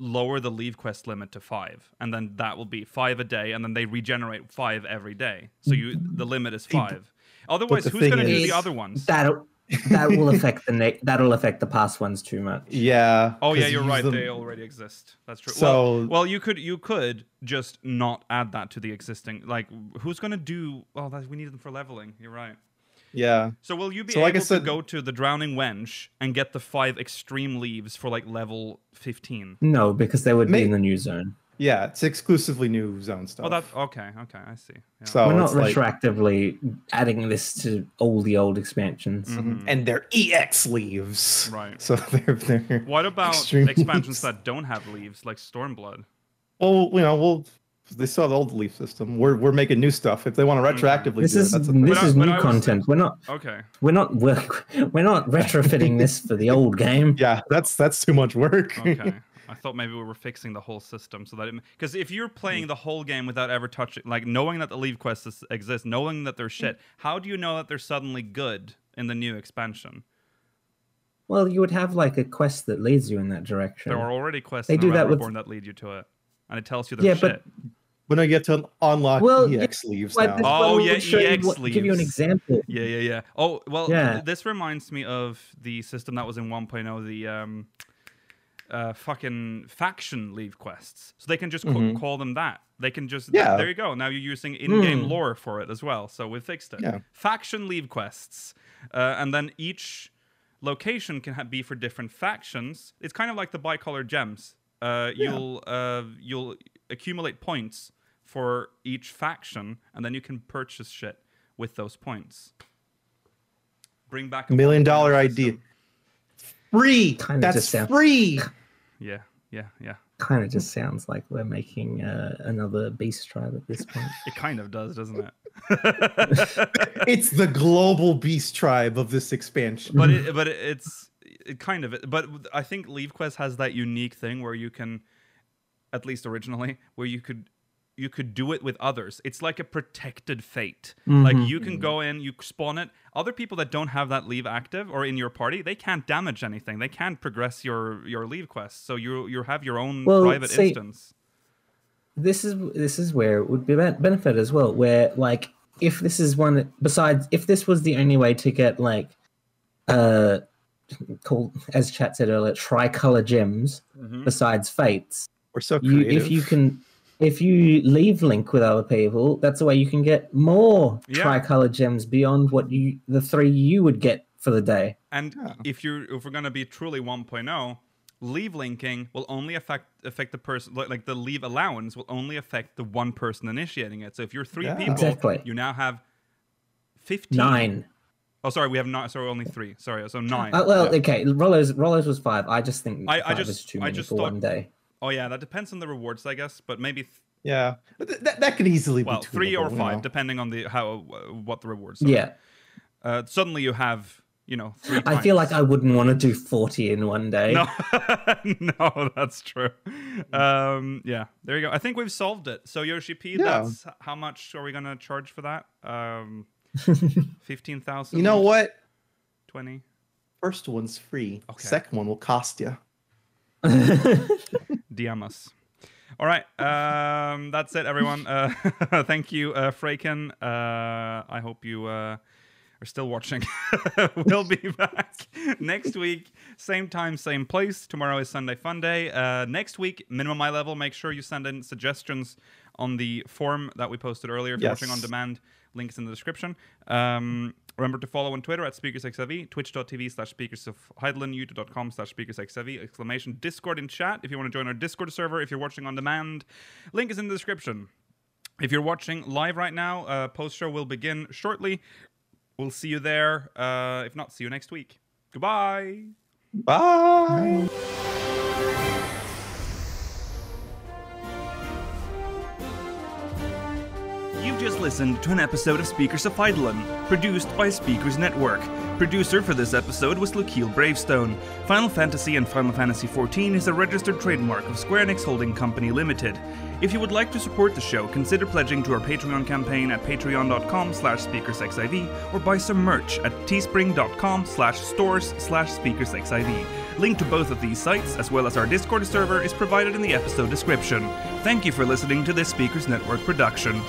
lower the leve quest limit to five, and then that will be five a day, and then they regenerate five every day. So you the limit is five. Otherwise, who's going to do the other ones? That that will affect the ne- that'll affect the past ones too much. Yeah. Oh yeah, you're right. them- They already exist. That's true. So- well, well, you could you could just not add that to the existing. Like, who's going to do? Oh, that, we need them for leveling. You're right. Yeah. So will you be So like I able to said- go to the drowning wench and get the five extreme leves for like level fifteen? No, because they would May- be in the new zone. Yeah. It's exclusively new zone stuff. Oh, that's okay. Okay, I see. Yeah. so We're not it's like- retroactively adding this to all the old expansions. Mhm. and they're EX leves. Right. So they're they're What about expansions leves. that don't have leves, like Stormblood? well, you know, well, they saw the old leve system. We're we're making new stuff. If they want to Mhm. retroactively This do it, is that's this But is new content. We're not Okay. we're not we're, we're not retrofitting this for the old game. yeah, that's that's too much work. Okay. I thought maybe we were fixing the whole system so that it because if you're playing the whole game without ever touching, like knowing that the leve quests is- exist, knowing that they're shit, how do you know that they're suddenly good in the new expansion? Well, you would have like a quest that leads you in that direction. There are already quests They in do the that with- Reborn that lead you to it, and it tells you they're Yeah, shit. but- when I get to unlock Well, yeah, EX leves Like, now. this Oh, one yeah, would show you EX what- Give you an example. Yeah, yeah, yeah. Oh, well, Yeah. th- this reminds me of the system that was in 1.0, the um, uh, fucking faction leve quests. So they can just ca- Mhm. call them that. They can just Yeah. there you go. Now you're using in-game Hmm. lore for it as well. So we fixed it. Yeah. Faction leve quests, uh, and then each location can ha- be for different factions. It's kind of like the bicolor gems. Uh, Yeah. You'll uh, you'll accumulate points for each faction, and then you can purchase shit with those points. Bring back a million dollar system. idea. Free. Kinda That's just sound- free. Yeah, yeah, yeah. Kind of just sounds like we're making uh, another beast tribe at this point. It kind of does, doesn't it? it's the global beast tribe of this expansion. but it, but it, it's it kind of but I think Leve Quest has that unique thing where you can, at least originally, where you could you could do it with others. It's like a protected fate. Like Mhm. you can go in, you spawn it. Other people that don't have that leve active or in your party, they can't damage anything. They can't progress your your leve quest. So you you have your own Well, private see- instance. this is this is where it would be ben- benefit as well where like if this is one besides if this was the only way to get like uh called as chat said earlier tricolor gems Mhm. besides fates We're so you creative. if you can if you leve link with other people that's the way you can get more Yeah. tricolor gems beyond what you the three you would get for the day And Yeah. if you're if we're gonna be truly 1.0, leve linking will only affect affect the person like, like the leve allowance will only affect the one person initiating it. So if you're three Yeah. people, Exactly. you now have 15. Oh, sorry, we have not. Sorry, only three. Sorry, so nine. Uh, well, Yeah. okay. Rollos Rollos was five. I just think I- I five just- is too I many just for thought- one day. Oh yeah, that depends on the rewards, I guess. But maybe th- Yeah, but th- that that could easily well, be three or tunable, you five, know? depending on the how uh, what the rewards. Are. Yeah, Uh, suddenly you have you know three. I feel like. I wouldn't want to do forty in one day. No, no, that's true. Um, yeah, there you go. I think we've solved it. So Yoshi P, Yeah. that's how much are we gonna charge for that? Um, fifteen thousand. You know what? Twenty. First one's free. Okay. Second one will cost you. DM us. All right, um, that's it, everyone. Uh, thank you, uh, Freyken. Uh, I hope you uh, are still watching. we'll be back next week, same time, same place. Tomorrow is Sunday Fun Day. Uh, next week, minimum eye level. Make sure you send in suggestions on the form that we posted earlier. If you're watching on demand, links in the description. Um, remember to follow on Twitter at SpeakersXIV, twitch.tv slash speakers of Hydaelyn, youtube.com slash speakersXIV, exclamation Discord in chat if you want to join our Discord server. If you're watching on demand, link is in the description. If you're watching live right now, uh, post show will begin shortly. We'll see you there. Uh, if not, see you next week. Goodbye. Bye. You've just listened to an episode of Speakers of Hydaelyn, produced by Speakers Network. Producer for this episode was Lukiel Bravestone. Final Fantasy and Final Fantasy XIV is a registered trademark of Square Enix Holding Company Limited. If you would like to support the show, consider pledging to our Patreon campaign at patreon.com slash speakersxiv or buy some merch at teespring.com slash stores slash speakersxiv. Link to both of these sites, as well as our Discord server, is provided in the episode description. Thank you for listening to this Speakers Network production.